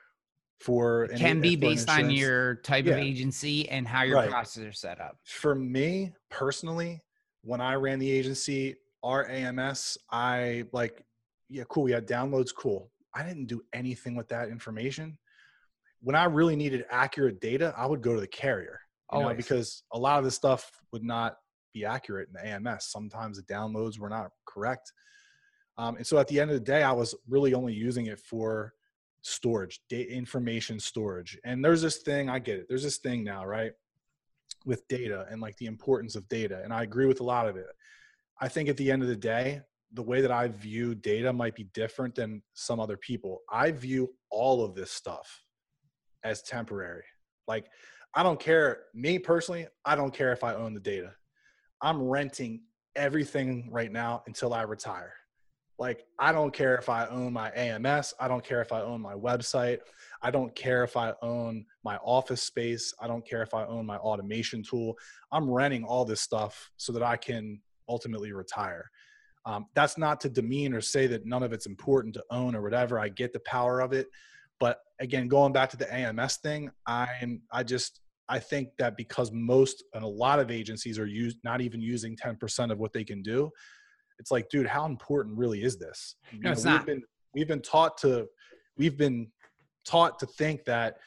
for it can be based on your type yeah. of agency and how your right. processes are set up. For me personally, when I ran the agency, our AMS, I like, yeah, cool. We had downloads, cool. I didn't do anything with that information. When I really needed accurate data, I would go to the carrier. You know, because a lot of this stuff would not be accurate in the AMS. Sometimes the downloads were not correct. Um, and so at the end of the day, I was really only using it for storage, data information storage. And there's this thing, I get it. There's this thing now, right? With data and like the importance of data. And I agree with a lot of it. I think at the end of the day, the way that I view data might be different than some other people. I view all of this stuff as temporary. Like, I don't care, me personally, I don't care if I own the data. I'm renting everything right now until I retire. Like, I don't care if I own my AMS. I don't care if I own my website. I don't care if I own my office space. I don't care if I own my automation tool. I'm renting all this stuff so that I can ultimately retire. Um, that's not to demean or say that none of it's important to own or whatever. I get the power of it. But again, going back to the AMS thing, I'm, I just, I think that because most and a lot of agencies are used, not even using 10% of what they can do, it's like, dude, how important really is this? You no, know, it's we've not. Been, we've been taught to, we've been taught to think that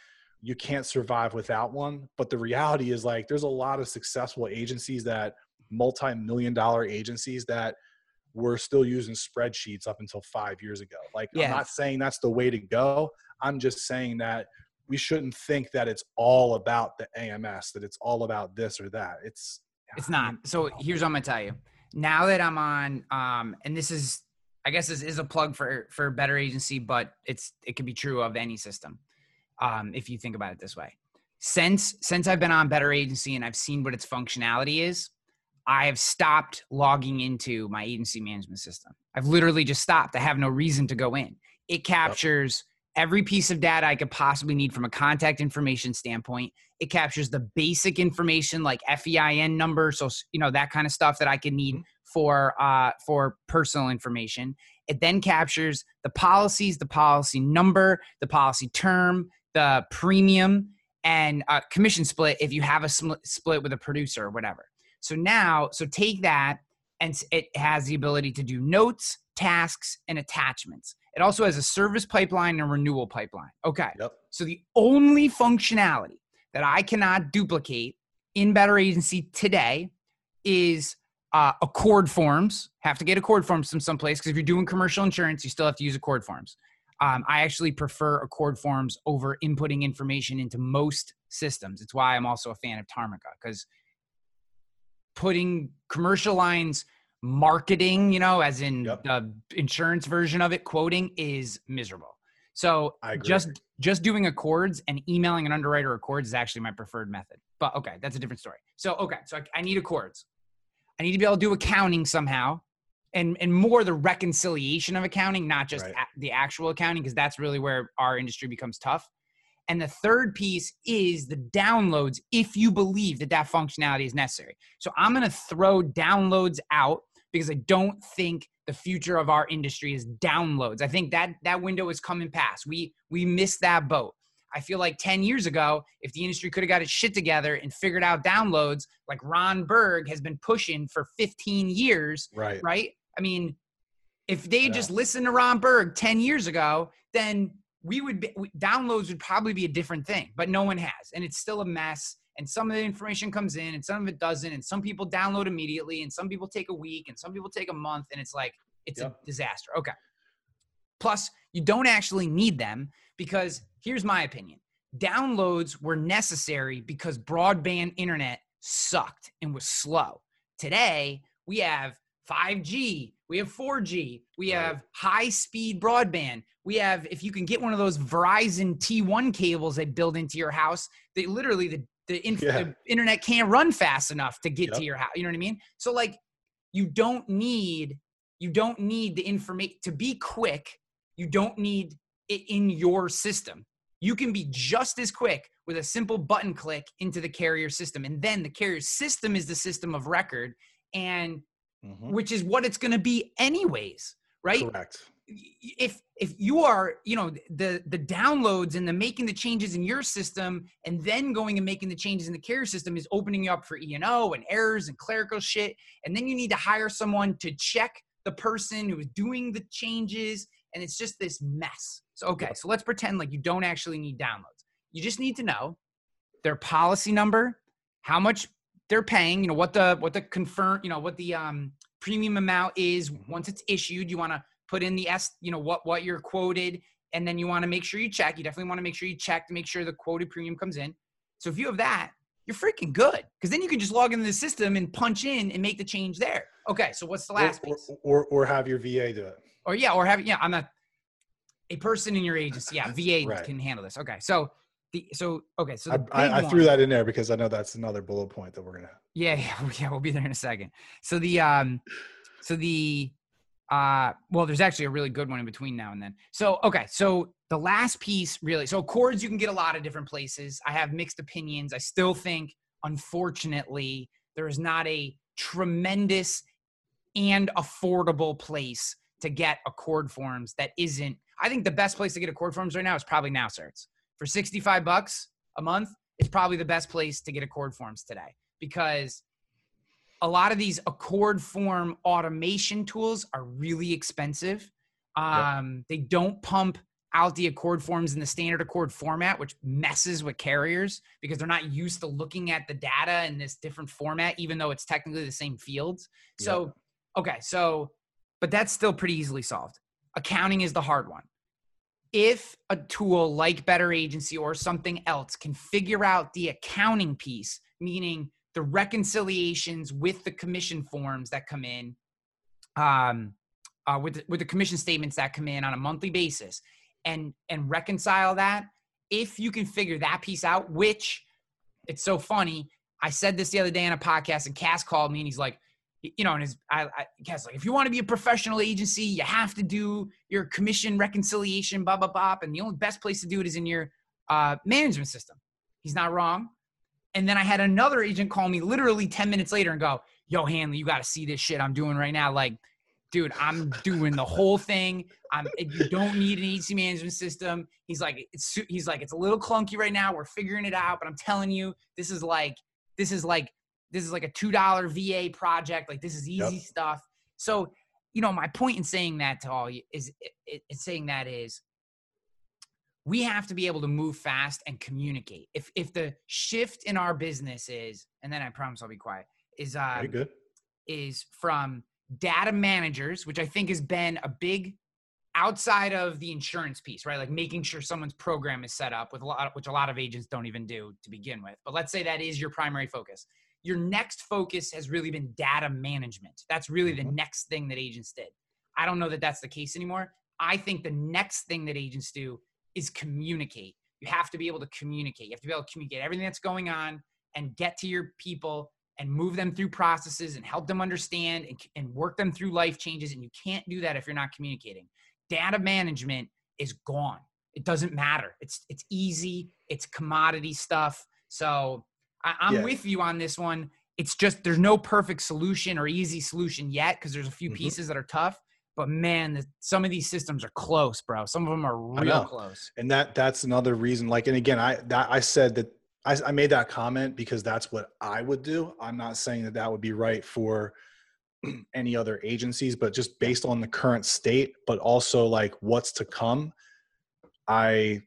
you can't survive without one. But the reality is like, there's a lot of successful agencies that multi-million dollar agencies that were still using spreadsheets up until five years ago. Like, yeah. I'm not saying that's the way to go. I'm just saying that we shouldn't think that it's all about the AMS, that it's all about this or that. It's it's not. So here's what I'm gonna tell you now that I'm on, um, and this is, I guess this is a plug for for better agency, but it's it can be true of any system, um, if you think about it this way. Since since I've been on better agency and I've seen what its functionality is, I have stopped logging into my agency management system. I've literally just stopped. I have no reason to go in. It captures every piece of data I could possibly need from a contact information standpoint. It captures the basic information like FEIN number, so you know that kind of stuff that I could need mm-hmm. for uh, for personal information. It then captures the policies, the policy number, the policy term, the premium, and uh, commission split if you have a sm- split with a producer or whatever. So now, so take that, and it has the ability to do notes, tasks, and attachments. It also has a service pipeline and a renewal pipeline. Okay. Yep. So the only functionality that I cannot duplicate in Better Agency today is uh, ACORD forms. Have to get ACORD forms from someplace because if you're doing commercial insurance, you still have to use ACORD forms. Um, I actually prefer ACORD forms over inputting information into most systems. It's why I'm also a fan of Tarmika because putting commercial lines marketing, you know, as in yep. the insurance version of it, quoting is miserable. So just just doing ACORDs and emailing an underwriter ACORDs is actually my preferred method. But okay, that's a different story. So okay, so I, I need ACORDs. I need to be able to do accounting somehow, and and more the reconciliation of accounting, not just right. a, the actual accounting, because that's really where our industry becomes tough. And the third piece is the downloads if you believe that that functionality is necessary. So I'm going to throw downloads out because I don't think the future of our industry is downloads. I think that that window is coming past. We we missed that boat. I feel like 10 years ago, if the industry could have got its shit together and figured out downloads like Ron Berg has been pushing for 15 years, right? Right? I mean, if they yeah. just listened to Ron Berg 10 years ago, then we would be, downloads would probably be a different thing, but no one has. And it's still a mess and some of the information comes in and some of it doesn't and some people download immediately and some people take a week and some people take a month and it's like it's Yep. a disaster. Okay. Plus you don't actually need them because here's my opinion. Downloads were necessary because broadband internet sucked and was slow. Today we have 5G, we have 4G, we have high speed broadband. We have, if you can get one of those Verizon T1 cables they build into your house, they literally, the, the, inf- Yeah. the internet can't run fast enough to get to your house. You know what I mean? So, like, you don't need, you don't need the information to be quick. You don't need it in your system. You can be just as quick with a simple button click into the carrier system. And then the carrier system is the system of record. And Mhm. which is what it's going to be anyways right Correct. If if you are you know the the downloads and the making the changes in your system and then going and making the changes in the carrier system is opening you up for e&o and errors and clerical shit and then you need to hire someone to check the person who is doing the changes and it's just this mess. So okay so let's pretend like you don't actually need downloads. You just need to know their policy number how much they're paying you know what the what the confirm you know what the um premium amount is once it's issued. You want to put in the s you know what what you're quoted and then you want to make sure you check you definitely want to make sure you check to make sure the quoted premium comes in so if you have that you're freaking good because then you can just log into the system and punch in and make the change there okay so what's the last or, piece or, or have your VA do it. or yeah, or having yeah, I'm not a person in your agency. Yeah, VA Right. can handle this. Okay, so the so okay, so I, I, I threw that in there because I know that's another bullet point that we're gonna. Yeah, yeah, yeah, we'll be there in a second. So the um, so the uh, well, there's actually a really good one in between now and then. So okay, so the last piece really, so chords you can get a lot of different places. I have mixed opinions. I still think, unfortunately, there is not a tremendous and affordable place to get ACORD forms that isn't. I think the best place to get ACORD forms right now is probably NowCerts for 65 bucks a month. It's probably the best place to get ACORD forms today because a lot of these ACORD form automation tools are really expensive. Um, They don't pump out the ACORD forms in the standard ACORD format, which messes with carriers because they're not used to looking at the data in this different format, even though it's technically the same fields. So, okay, so, but that's still pretty easily solved. Accounting is the hard one. If a tool like Better Agency or something else can figure out the accounting piece, meaning the reconciliations with the commission forms that come in, um, uh, with the, with the commission statements that come in on a monthly basis, and and reconcile that. If you can figure that piece out, which it's so funny. I said this the other day on a podcast, and Cass called me, and he's like, you know, and his I, I Cass like, if you want to be a professional agency, you have to do your commission reconciliation, blah blah blah, and the only best place to do it is in your uh, management system. He's not wrong. And then I had another agent call me literally 10 minutes later and go, Yo, Hanley, you got to see this shit I'm doing right now. Like, dude, I'm doing the whole thing. I'm, you don't need an agency management system. He's like, it's, he's like, it's a little clunky right now. We're figuring it out, but I'm telling you, this is like, this is like, this is like a $2 VA project. Like, this is easy Yep. stuff. So, you know, my point in saying that to all you is, is, is saying that is, we have to be able to move fast and communicate. If if the shift in our business is, and then I promise I'll be quiet, is um, Very good. is from data managers, which I think has been a big outside of the insurance piece, right? Like making sure someone's program is set up with a lot, which a lot of agents don't even do to begin with. But let's say that is your primary focus. Your next focus has really been data management. That's really the Mhm. next thing that agents did. I don't know that that's the case anymore. I think the next thing that agents do is communicate. You have to be able to communicate. You have to be able to communicate everything that's going on and get to your people and move them through processes and help them understand and, and work them through life changes. And you can't do that if you're not communicating. Data management is gone. It doesn't matter. It's it's easy. It's commodity stuff. So I, I'm Yeah. with you on this one. It's just there's no perfect solution or easy solution yet because there's a few Mhm. pieces that are tough. But man, the, some of these systems are close, bro. Some of them are real close. and that that's another reason like and again i that i said that I, I made that comment because that's what i would do i'm not saying that that would be right for any other agencies but just based on the current state but also like what's to come i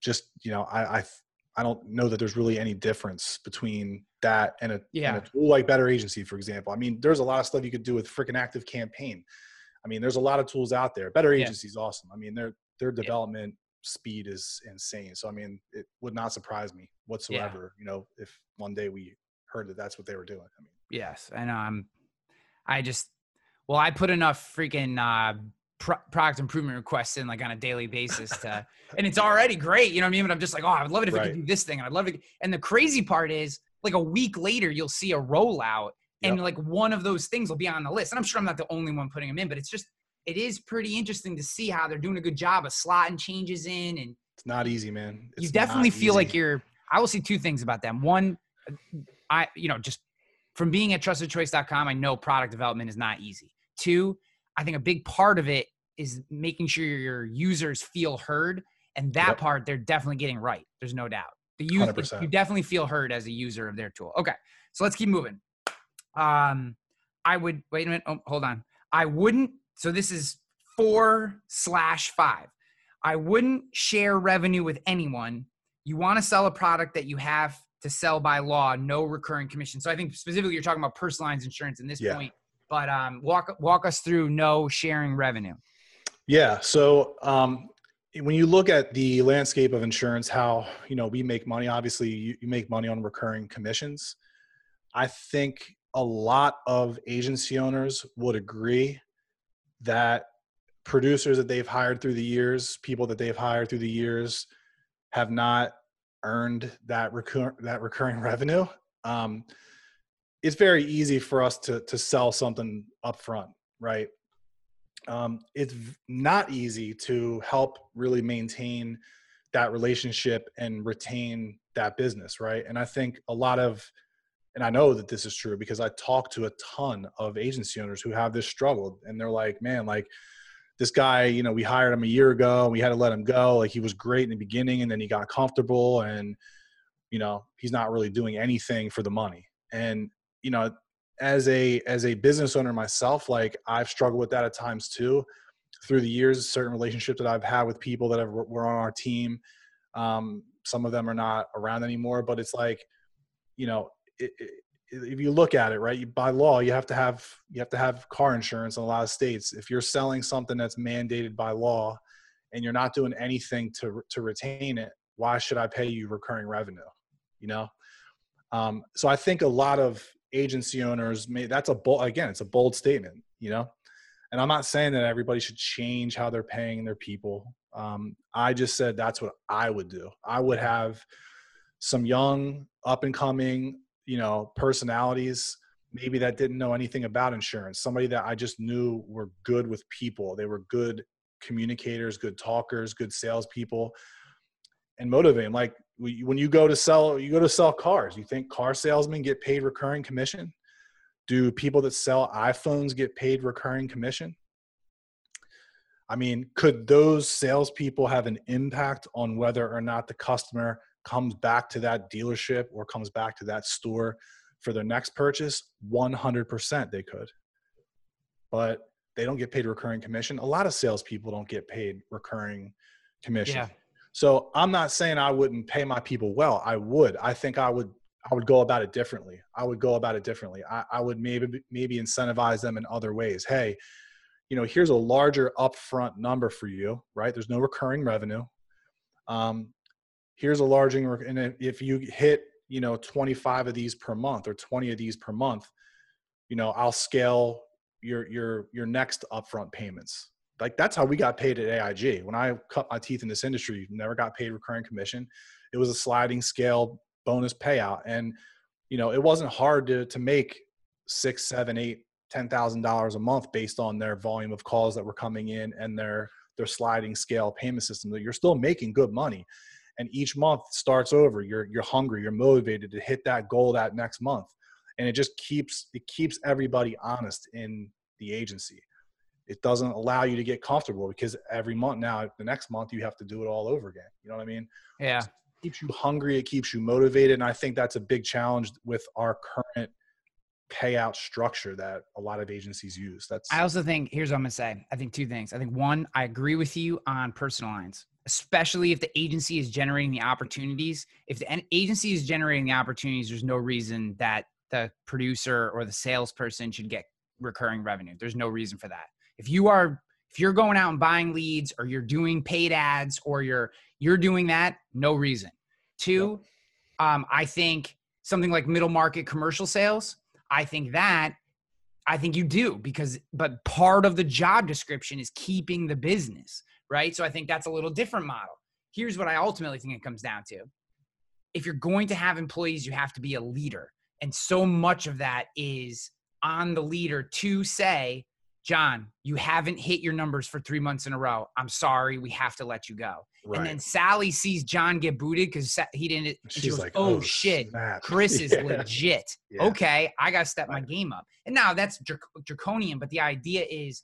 just you know i i I don't know that there's really any difference between that and a, Yeah. and a tool like Better Agency, for example. I mean, there's a lot of stuff you could do with freaking Active Campaign. I mean, there's a lot of tools out there. Better Yeah. Agency is awesome. I mean, their their development speed is insane. So I mean, it would not surprise me whatsoever. You know, if one day we heard that that's what they were doing. I mean, Yes, and. I'm. I just. Well, I put enough freaking uh, pro- product improvement requests in like on a daily basis to, and it's already great. You know what I mean? But I'm just like, oh, I would love it if we Right. could do this thing, and I'd love it. And the crazy part is, like a week later, you'll see a rollout, and Yep. like one of those things will be on the list. And I'm sure I'm not the only one putting them in, but it's just, it is pretty interesting to see how they're doing a good job of slotting changes in and it's not easy, man. you definitely feel like you're i will see two things about them one i you know just from being at trustedchoice.com i know product development is not easy two i think a big part of it is making sure your users feel heard and that Yep. part they're definitely getting right there's no doubt the use 100%. you definitely feel heard as a user of their tool okay so let's keep moving um i would wait a minute oh, hold on i wouldn't so this is four slash five I wouldn't share revenue with anyone. You want to sell a product that you have to sell by law, no recurring commission. So I think specifically you're talking about personal lines insurance in this Yeah. point. But um, walk walk us through no sharing revenue. Yeah. So um, when you look at the landscape of insurance, how you know we make money. Obviously, you, you make money on recurring commissions. I think a lot of agency owners would agree that producers that they've hired through the years, people that they've hired through the years, have not earned that recur- that recurring revenue. Um, it's very easy for us to to sell something upfront, right? um, it's not easy to help really maintain that relationship and retain that business right and i think a lot of and i know that this is true because i talk to a ton of agency owners who have this struggle and they're like man like this guy you know we hired him a year ago and we had to let him go. Like he was great in the beginning and then he got comfortable and you know he's not really doing anything for the money. And you know as a as a business owner myself like i've struggled with that at times too through the years certain relationships that i've had with people that have, were on our team. Um, some of them are not around anymore but it's like you know it, if you look at it right you, by law you have to have you have to have car insurance in a lot of states. If you're selling something that's mandated by law and you're not doing anything to to retain it why should i pay you recurring revenue you know? Um, so i think a lot of agency owners may that's a bold again it's a bold statement you know? And i'm not saying that everybody should change how they're paying their people. Um, i just said that's what i would do. I would have some young up and coming you know personalities maybe that didn't know anything about insurance somebody that i just knew were good with people. They were good communicators good talkers good salespeople and motivate them like when you go to sell you go to sell cars you think car salesmen get paid recurring commission? Do people that sell iphones get paid recurring commission? I mean could those salespeople have an impact on whether or not the customer comes back to that dealership or comes back to that store for their next purchase 100% they could but they don't get paid recurring commission a lot of salespeople don't get paid recurring commission Yeah. so I'm not saying I wouldn't pay my people well. I would. I think I would. I would go about it differently. I would go about it differently. I, I would maybe maybe incentivize them in other ways. Hey, you know, here's a larger upfront number for you. Right? There's no recurring revenue. Um, here's a large, and if- you hit, you know, 25 of these per month or 20 of these per month, you know, I'll scale your your your next upfront payments like that's how we got paid at AIG. When I cut my teeth in this industry, never got paid recurring commission. It was a sliding scale bonus payout, and you know it wasn't hard to to make six, seven, eight, ten thousand dollars a month based on their volume of calls that were coming in and their their sliding scale payment system. That you're still making good money, and each month starts over. You're you're hungry, you're motivated to hit that goal that next month, and it just keeps it keeps everybody honest in the agency it doesn't allow you to get comfortable because every month now the next month you have to do it all over again you know what i mean Yeah. it keeps you hungry it keeps you motivated and i think that's a big challenge with our current payout structure that a lot of agencies use that's I also think here's what I'm gonna say. I think two things. I think one, I agree with you on personal lines. Especially if the agency is generating the opportunities. If the agency is generating the opportunities, there's no reason that the producer or the salesperson should get recurring revenue. There's no reason for that. If you are if you're going out and buying leads or you're doing paid ads or you're you're doing that, no reason. Two, um, I think something like middle market commercial sales, I think that I think you do because but part of the job description is keeping the business, right? So I think that's a little different model. Here's what I ultimately think it comes down to. If you're going to have employees, you have to be a leader. And so much of that is on the leader to say, John, you haven't hit your numbers for three months in a row. I'm sorry, we have to let you go. Right. And then Sally sees John get booted because he didn't. She's she goes, like, "Oh, oh shit, snap. Chris is yeah. legit. Yeah. Okay, I got to step my game up." And now that's draconian, but the idea is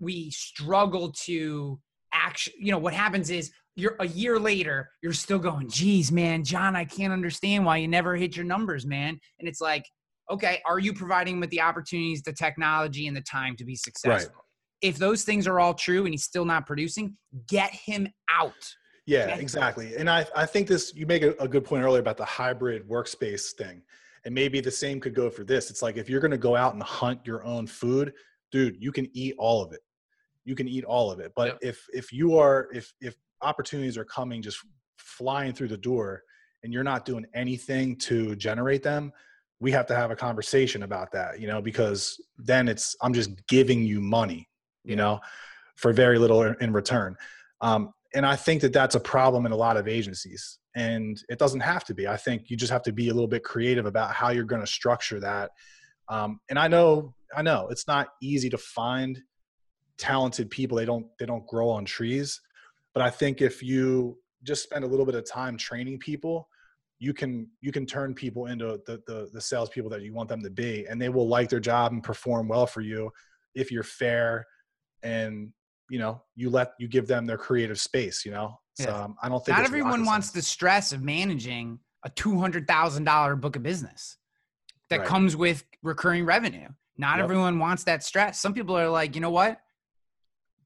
we struggle to actually. You know what happens is you're a year later, you're still going, "Geez, man, John, I can't understand why you never hit your numbers, man." And it's like okay, are you providing with the opportunities, the technology, and the time to be successful? Right. If those things are all true and he's still not producing, get him out. Yeah, get exactly. And I, I think this, you make a, a good point earlier about the hybrid workspace thing. And maybe the same could go for this. It's like if you're going to go out and hunt your own food, dude, you can eat all of it. You can eat all of it. But yep. if if you are if if opportunities are coming just flying through the door and you're not doing anything to generate them, we have to have a conversation about that, you know, because then it's I'm just giving you money, you know, for very little in return. Um, and I think that that's a problem in a lot of agencies, and it doesn't have to be. I think you just have to be a little bit creative about how you're going to structure that. Um, and I know, I know, it's not easy to find talented people. They don't they don't grow on trees, but I think if you just spend a little bit of time training people you can you can turn people into the, the the salespeople that you want them to be, and they will like their job and perform well for you if you're fair and you know you let you give them their creative space. You know, so yeah. um, I don't think not everyone wants the stress of managing a two hundred thousand dollar book of business that right. comes with recurring revenue. Not yep. everyone wants that stress. Some people are like, you know what?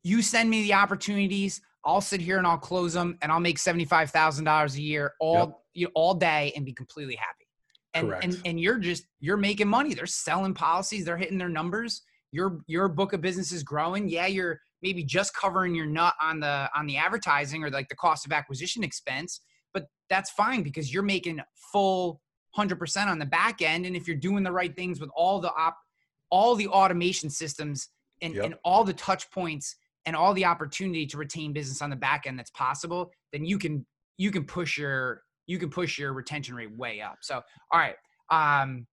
You send me the opportunities. I'll sit here and I'll close them and I'll make $75,000 a year all yep. you know, all day and be completely happy. And, Correct. and and you're just you're making money. They're selling policies, they're hitting their numbers. Your your book of business is growing. Yeah, you're maybe just covering your nut on the on the advertising or like the cost of acquisition expense, but that's fine because you're making full 100% on the back end and if you're doing the right things with all the op all the automation systems and, yep. and all the touch points and all the opportunity to retain business on the back end that's possible, then you can you can push your you can push your retention rate way up. So, all right. Um,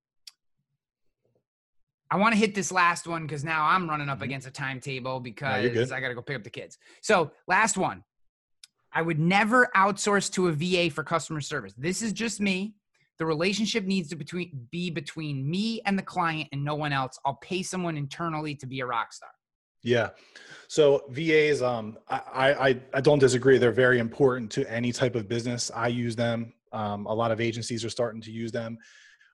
I want to hit this last one because now I'm running up mm-hmm. against a timetable because no, I got to go pick up the kids. So, last one. I would never outsource to a VA for customer service. This is just me. The relationship needs to between, be between me and the client and no one else. I'll pay someone internally to be a rock star. Yeah. So VAs, um, I, I, I don't disagree. They're very important to any type of business. I use them. Um, a lot of agencies are starting to use them,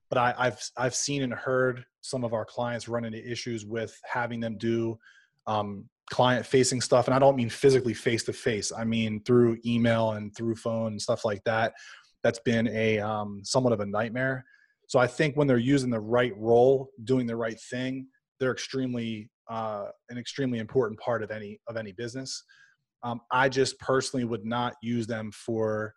but I, I've I've seen and heard some of our clients run into issues with having them do um, client facing stuff, and I don't mean physically face to face. I mean through email and through phone and stuff like that. That's been a um, somewhat of a nightmare. So I think when they're using the right role, doing the right thing, they're extremely uh, an extremely important part of any of any business. Um, I just personally would not use them for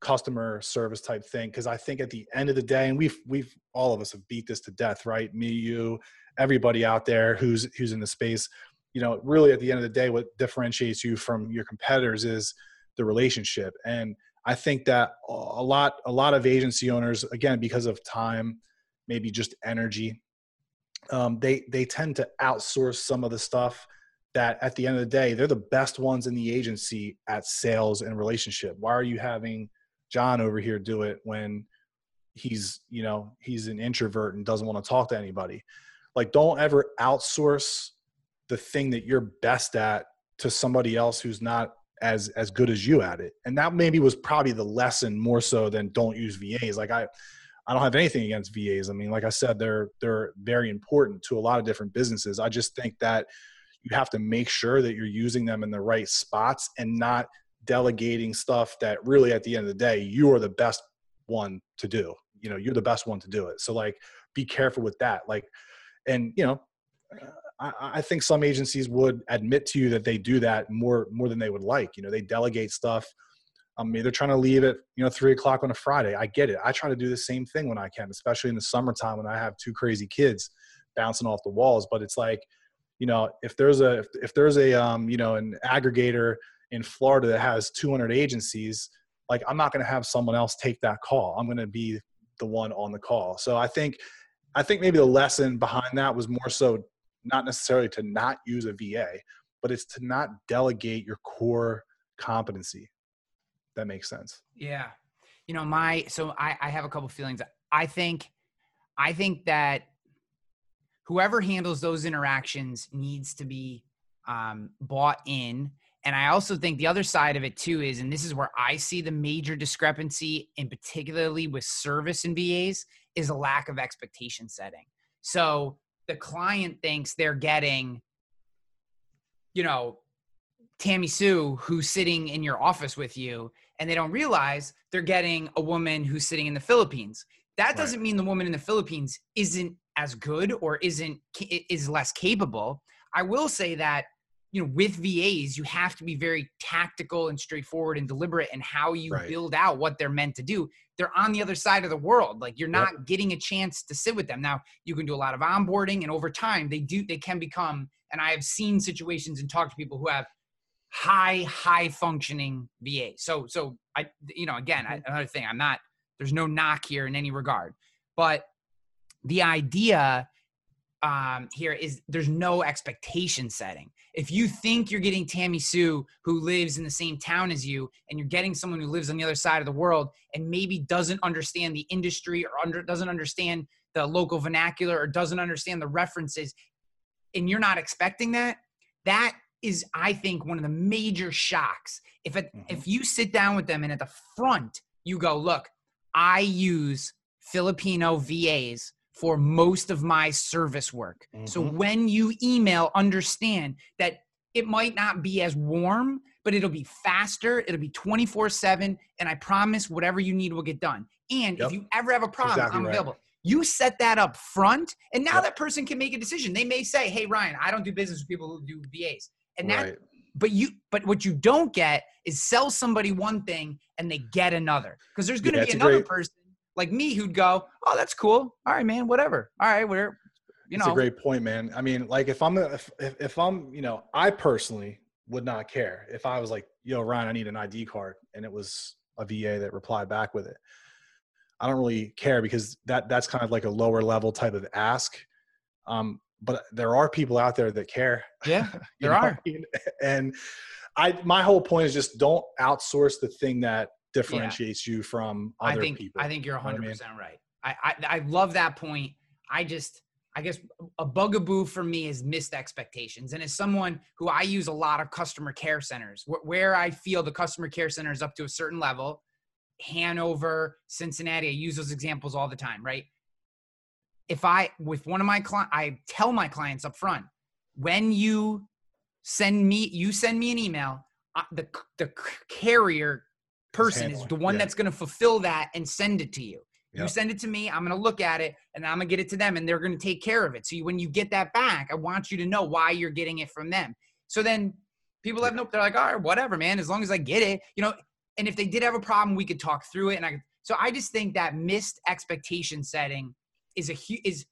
customer service type thing because I think at the end of the day, and we've we've all of us have beat this to death, right? Me, you, everybody out there who's who's in the space. You know, really at the end of the day, what differentiates you from your competitors is the relationship. And I think that a lot a lot of agency owners, again, because of time, maybe just energy, um, they they tend to outsource some of the stuff that at the end of the day they're the best ones in the agency at sales and relationship. Why are you having john over here do it when he's you know he's an introvert and doesn't want to talk to anybody? Like don't ever outsource the thing that you're best at to somebody else who's not as as good as you at it. And that maybe was probably the lesson more so than don't use vas like i I don't have anything against VAs. I mean, like I said, they're they're very important to a lot of different businesses. I just think that you have to make sure that you're using them in the right spots and not delegating stuff that really at the end of the day you are the best one to do. You know you're the best one to do it. So like be careful with that. Like and you know I, I think some agencies would admit to you that they do that more more than they would like. You know they delegate stuff. Um, they're trying to leave at you know three o'clock on a friday. I get it. I try to do the same thing when i can especially in the summertime when i have two crazy kids bouncing off the walls. But it's like you know if there's a if, if there's a um, you know an aggregator in Florida that has 200 agencies, like I'm not going to have someone else take that call. I'm going to be the one on the call. So I think, I think maybe the lesson behind that was more so not necessarily to not use a VA, but it's to not delegate your core competency. That makes sense. Yeah. You know, my, so I, I have a couple feelings. I think, I think that whoever handles those interactions needs to be um, bought in and I also think the other side of it too is, and this is where I see the major discrepancy, in particularly with service and VAs, is a lack of expectation setting. So the client thinks they're getting, you know, Tammy Sue who's sitting in your office with you, and they don't realize they're getting a woman who's sitting in the Philippines. That doesn't right. mean the woman in the Philippines isn't as good or isn't is less capable. I will say that you know with vas you have to be very tactical and straightforward and deliberate in how you right. build out what they're meant to do they're on the other side of the world like you're not yep. getting a chance to sit with them now you can do a lot of onboarding and over time they do they can become and i have seen situations and talked to people who have high high functioning va so so i you know again I, mm-hmm. another thing i'm not there's no knock here in any regard but the idea um, here is there's no expectation setting. If you think you're getting Tammy Sue, who lives in the same town as you, and you're getting someone who lives on the other side of the world and maybe doesn't understand the industry or under, doesn't understand the local vernacular or doesn't understand the references, and you're not expecting that, that is, I think, one of the major shocks. If it, mm-hmm. if you sit down with them and at the front you go, look, I use Filipino VAs for most of my service work. Mm-hmm. So when you email, understand that it might not be as warm, but it'll be faster, it'll be 24 7, and I promise whatever you need will get done. And yep. if you ever have a problem, exactly I'm right. available. You set that up front, and now yep. that person can make a decision. They may say, Hey, Ryan, I don't do business with people who do VAs. And that, right. but you, but what you don't get is sell somebody one thing and they get another. Because there's going to yeah, be another great, person like me who'd go, "Oh, that's cool. All right, man. Whatever. All right, we're you know." It's a great point, man. I mean, like if I'm if if I'm you know, I personally would not care if I was like, "Yo, Ryan, I need an ID card," and it was a VA that replied back with it. I don't really care because that that's kind of like a lower level type of ask. Um, but there are people out there that care. Yeah, there are. And I my whole point is just don't outsource the thing that differentiates yeah. you from other I think, people. I think you're 100 you know percent right. I, I I love that point. I just I guess a bugaboo for me is missed expectations. And as someone who I use a lot of customer care centers, wh- where I feel the customer care center is up to a certain level, Hanover, Cincinnati, I use those examples all the time, right? If I, with one of my clients, I tell my clients up front, when you send me, you send me an email, uh, the, the carrier person is the one yeah. that's going to fulfill that and send it to you. Yep. You send it to me, I'm going to look at it and I'm going to get it to them and they're going to take care of it. So when you get that back, I want you to know why you're getting it from them. So then people have no, they're like, all right, whatever, man, as long as I get it, you know, and if they did have a problem, we could talk through it. And I, so I just think that missed expectation setting is a, is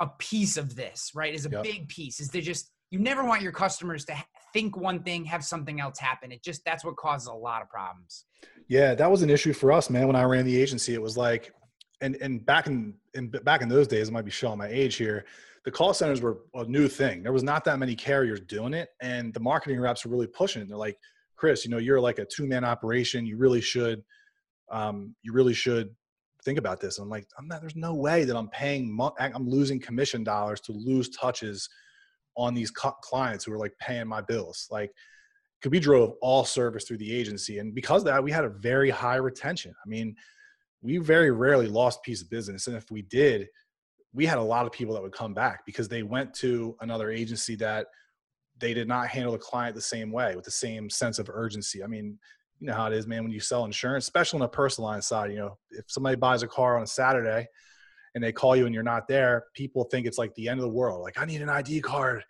a piece of this, right? Is a yep. big piece is they just, you never want your customers to think one thing, have something else happen. It just, that's what causes a lot of problems. Yeah, that was an issue for us, man. When I ran the agency, it was like, and and back in, in back in those days, it might be showing my age here. The call centers were a new thing. There was not that many carriers doing it, and the marketing reps were really pushing it. They're like, Chris, you know, you're like a two man operation. You really should, um, you really should think about this. I'm like, I'm not. There's no way that I'm paying. I'm losing commission dollars to lose touches on these clients who were like paying my bills. Like we drove all service through the agency. And because of that, we had a very high retention. I mean, we very rarely lost piece of business. And if we did, we had a lot of people that would come back because they went to another agency that they did not handle the client the same way with the same sense of urgency. I mean, you know how it is, man. When you sell insurance, especially on the personal line side, you know, if somebody buys a car on a Saturday and they call you and you're not there, people think it's like the end of the world. Like, I need an ID card.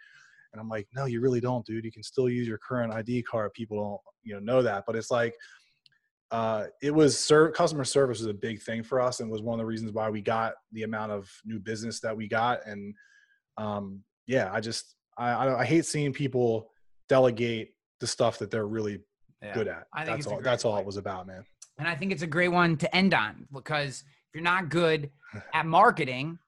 And I'm like, no, you really don't, dude. You can still use your current ID card. People don't, you know, know that. But it's like, uh, it was ser- customer service was a big thing for us and was one of the reasons why we got the amount of new business that we got. And um, yeah, I just I, I, I hate seeing people delegate the stuff that they're really Yeah. good at. I think that's all. That's all it was about, man. And I think it's a great one to end on because you're not good at marketing,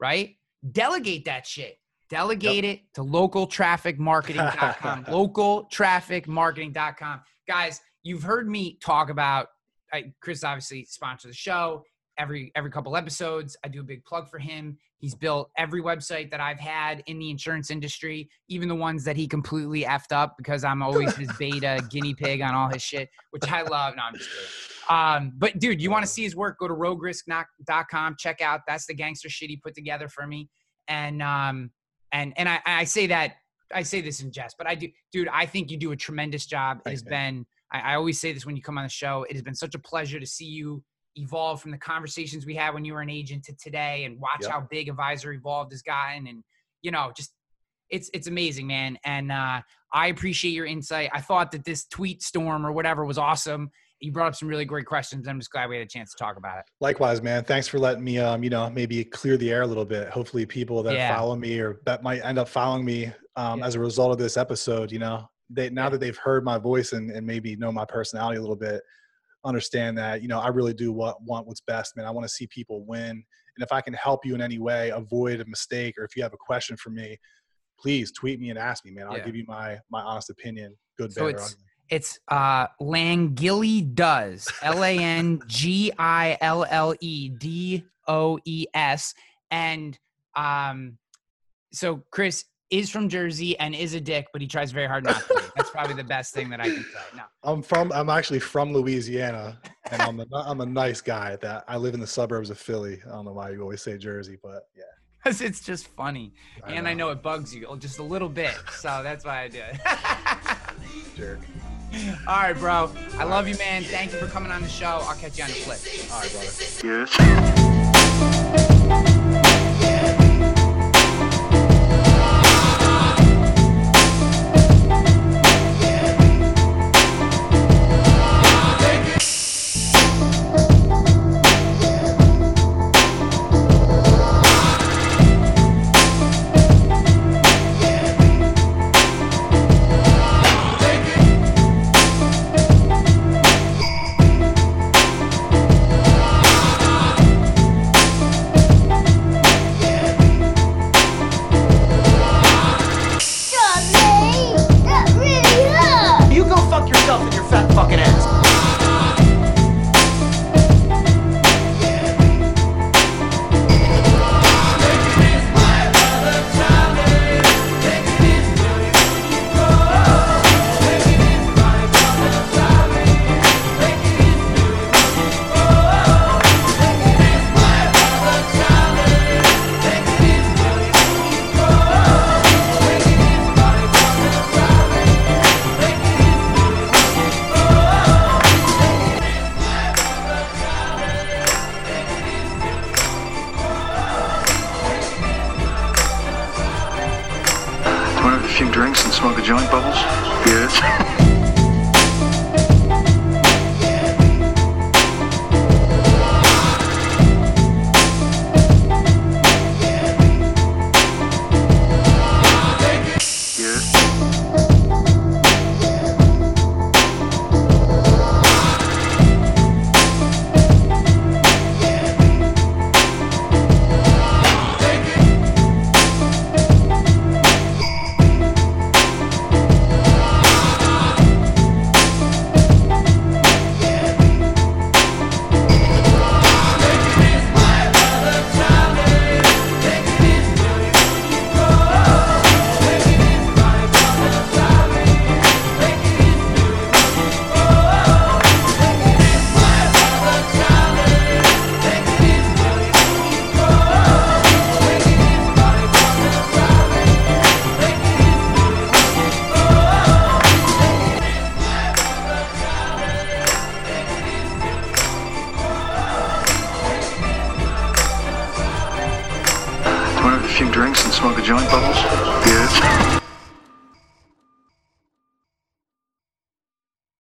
right? Delegate that shit. Delegate it to localtrafficmarketing.com. localtrafficmarketing.com. Guys, you've heard me talk about I, Chris obviously sponsors the show every every couple episodes. I do a big plug for him. He's built every website that I've had in the insurance industry, even the ones that he completely effed up because I'm always his beta guinea pig on all his shit, which I love. No, I'm just kidding. Um, but dude, you want to see his work? Go to roguerisk.com. Check out that's the gangster shit he put together for me. And um, and and I, I say that I say this in jest, but I do, dude. I think you do a tremendous job. It has been. I, I always say this when you come on the show. It has been such a pleasure to see you evolve from the conversations we had when you were an agent to today, and watch Yep. how big Advisor Evolved has gotten. And you know, just it's it's amazing, man. And uh, I appreciate your insight. I thought that this tweet storm or whatever was awesome. You brought up some really great questions. I'm just glad we had a chance to talk about it. Likewise, man. Thanks for letting me, um, you know, maybe clear the air a little bit. Hopefully, people that Yeah. follow me or that might end up following me um, Yeah. as a result of this episode, you know, they now that they've heard my voice and, and maybe know my personality a little bit, understand that you know I really do want want what's best, man. I want to see people win, and if I can help you in any way, avoid a mistake, or if you have a question for me, please tweet me and ask me, man. I'll Yeah. give you my my honest opinion, good, So bad, it's- ugly. It's uh Langille does L A N G I L L E D O E S and um so Chris is from Jersey and is a dick, but he tries very hard not to. That's probably the best thing that I can say. No. I'm from. I'm actually from Louisiana, and I'm a, I'm a nice guy. That I live in the suburbs of Philly. I don't know why you always say Jersey, but yeah. Because it's just funny. and I know it bugs you oh, just a little bit. So that's why I do it. Jerk. All right, bro. I love you, man. Thank you for coming on the show. I'll catch you on the flip. All right, brother. Yes.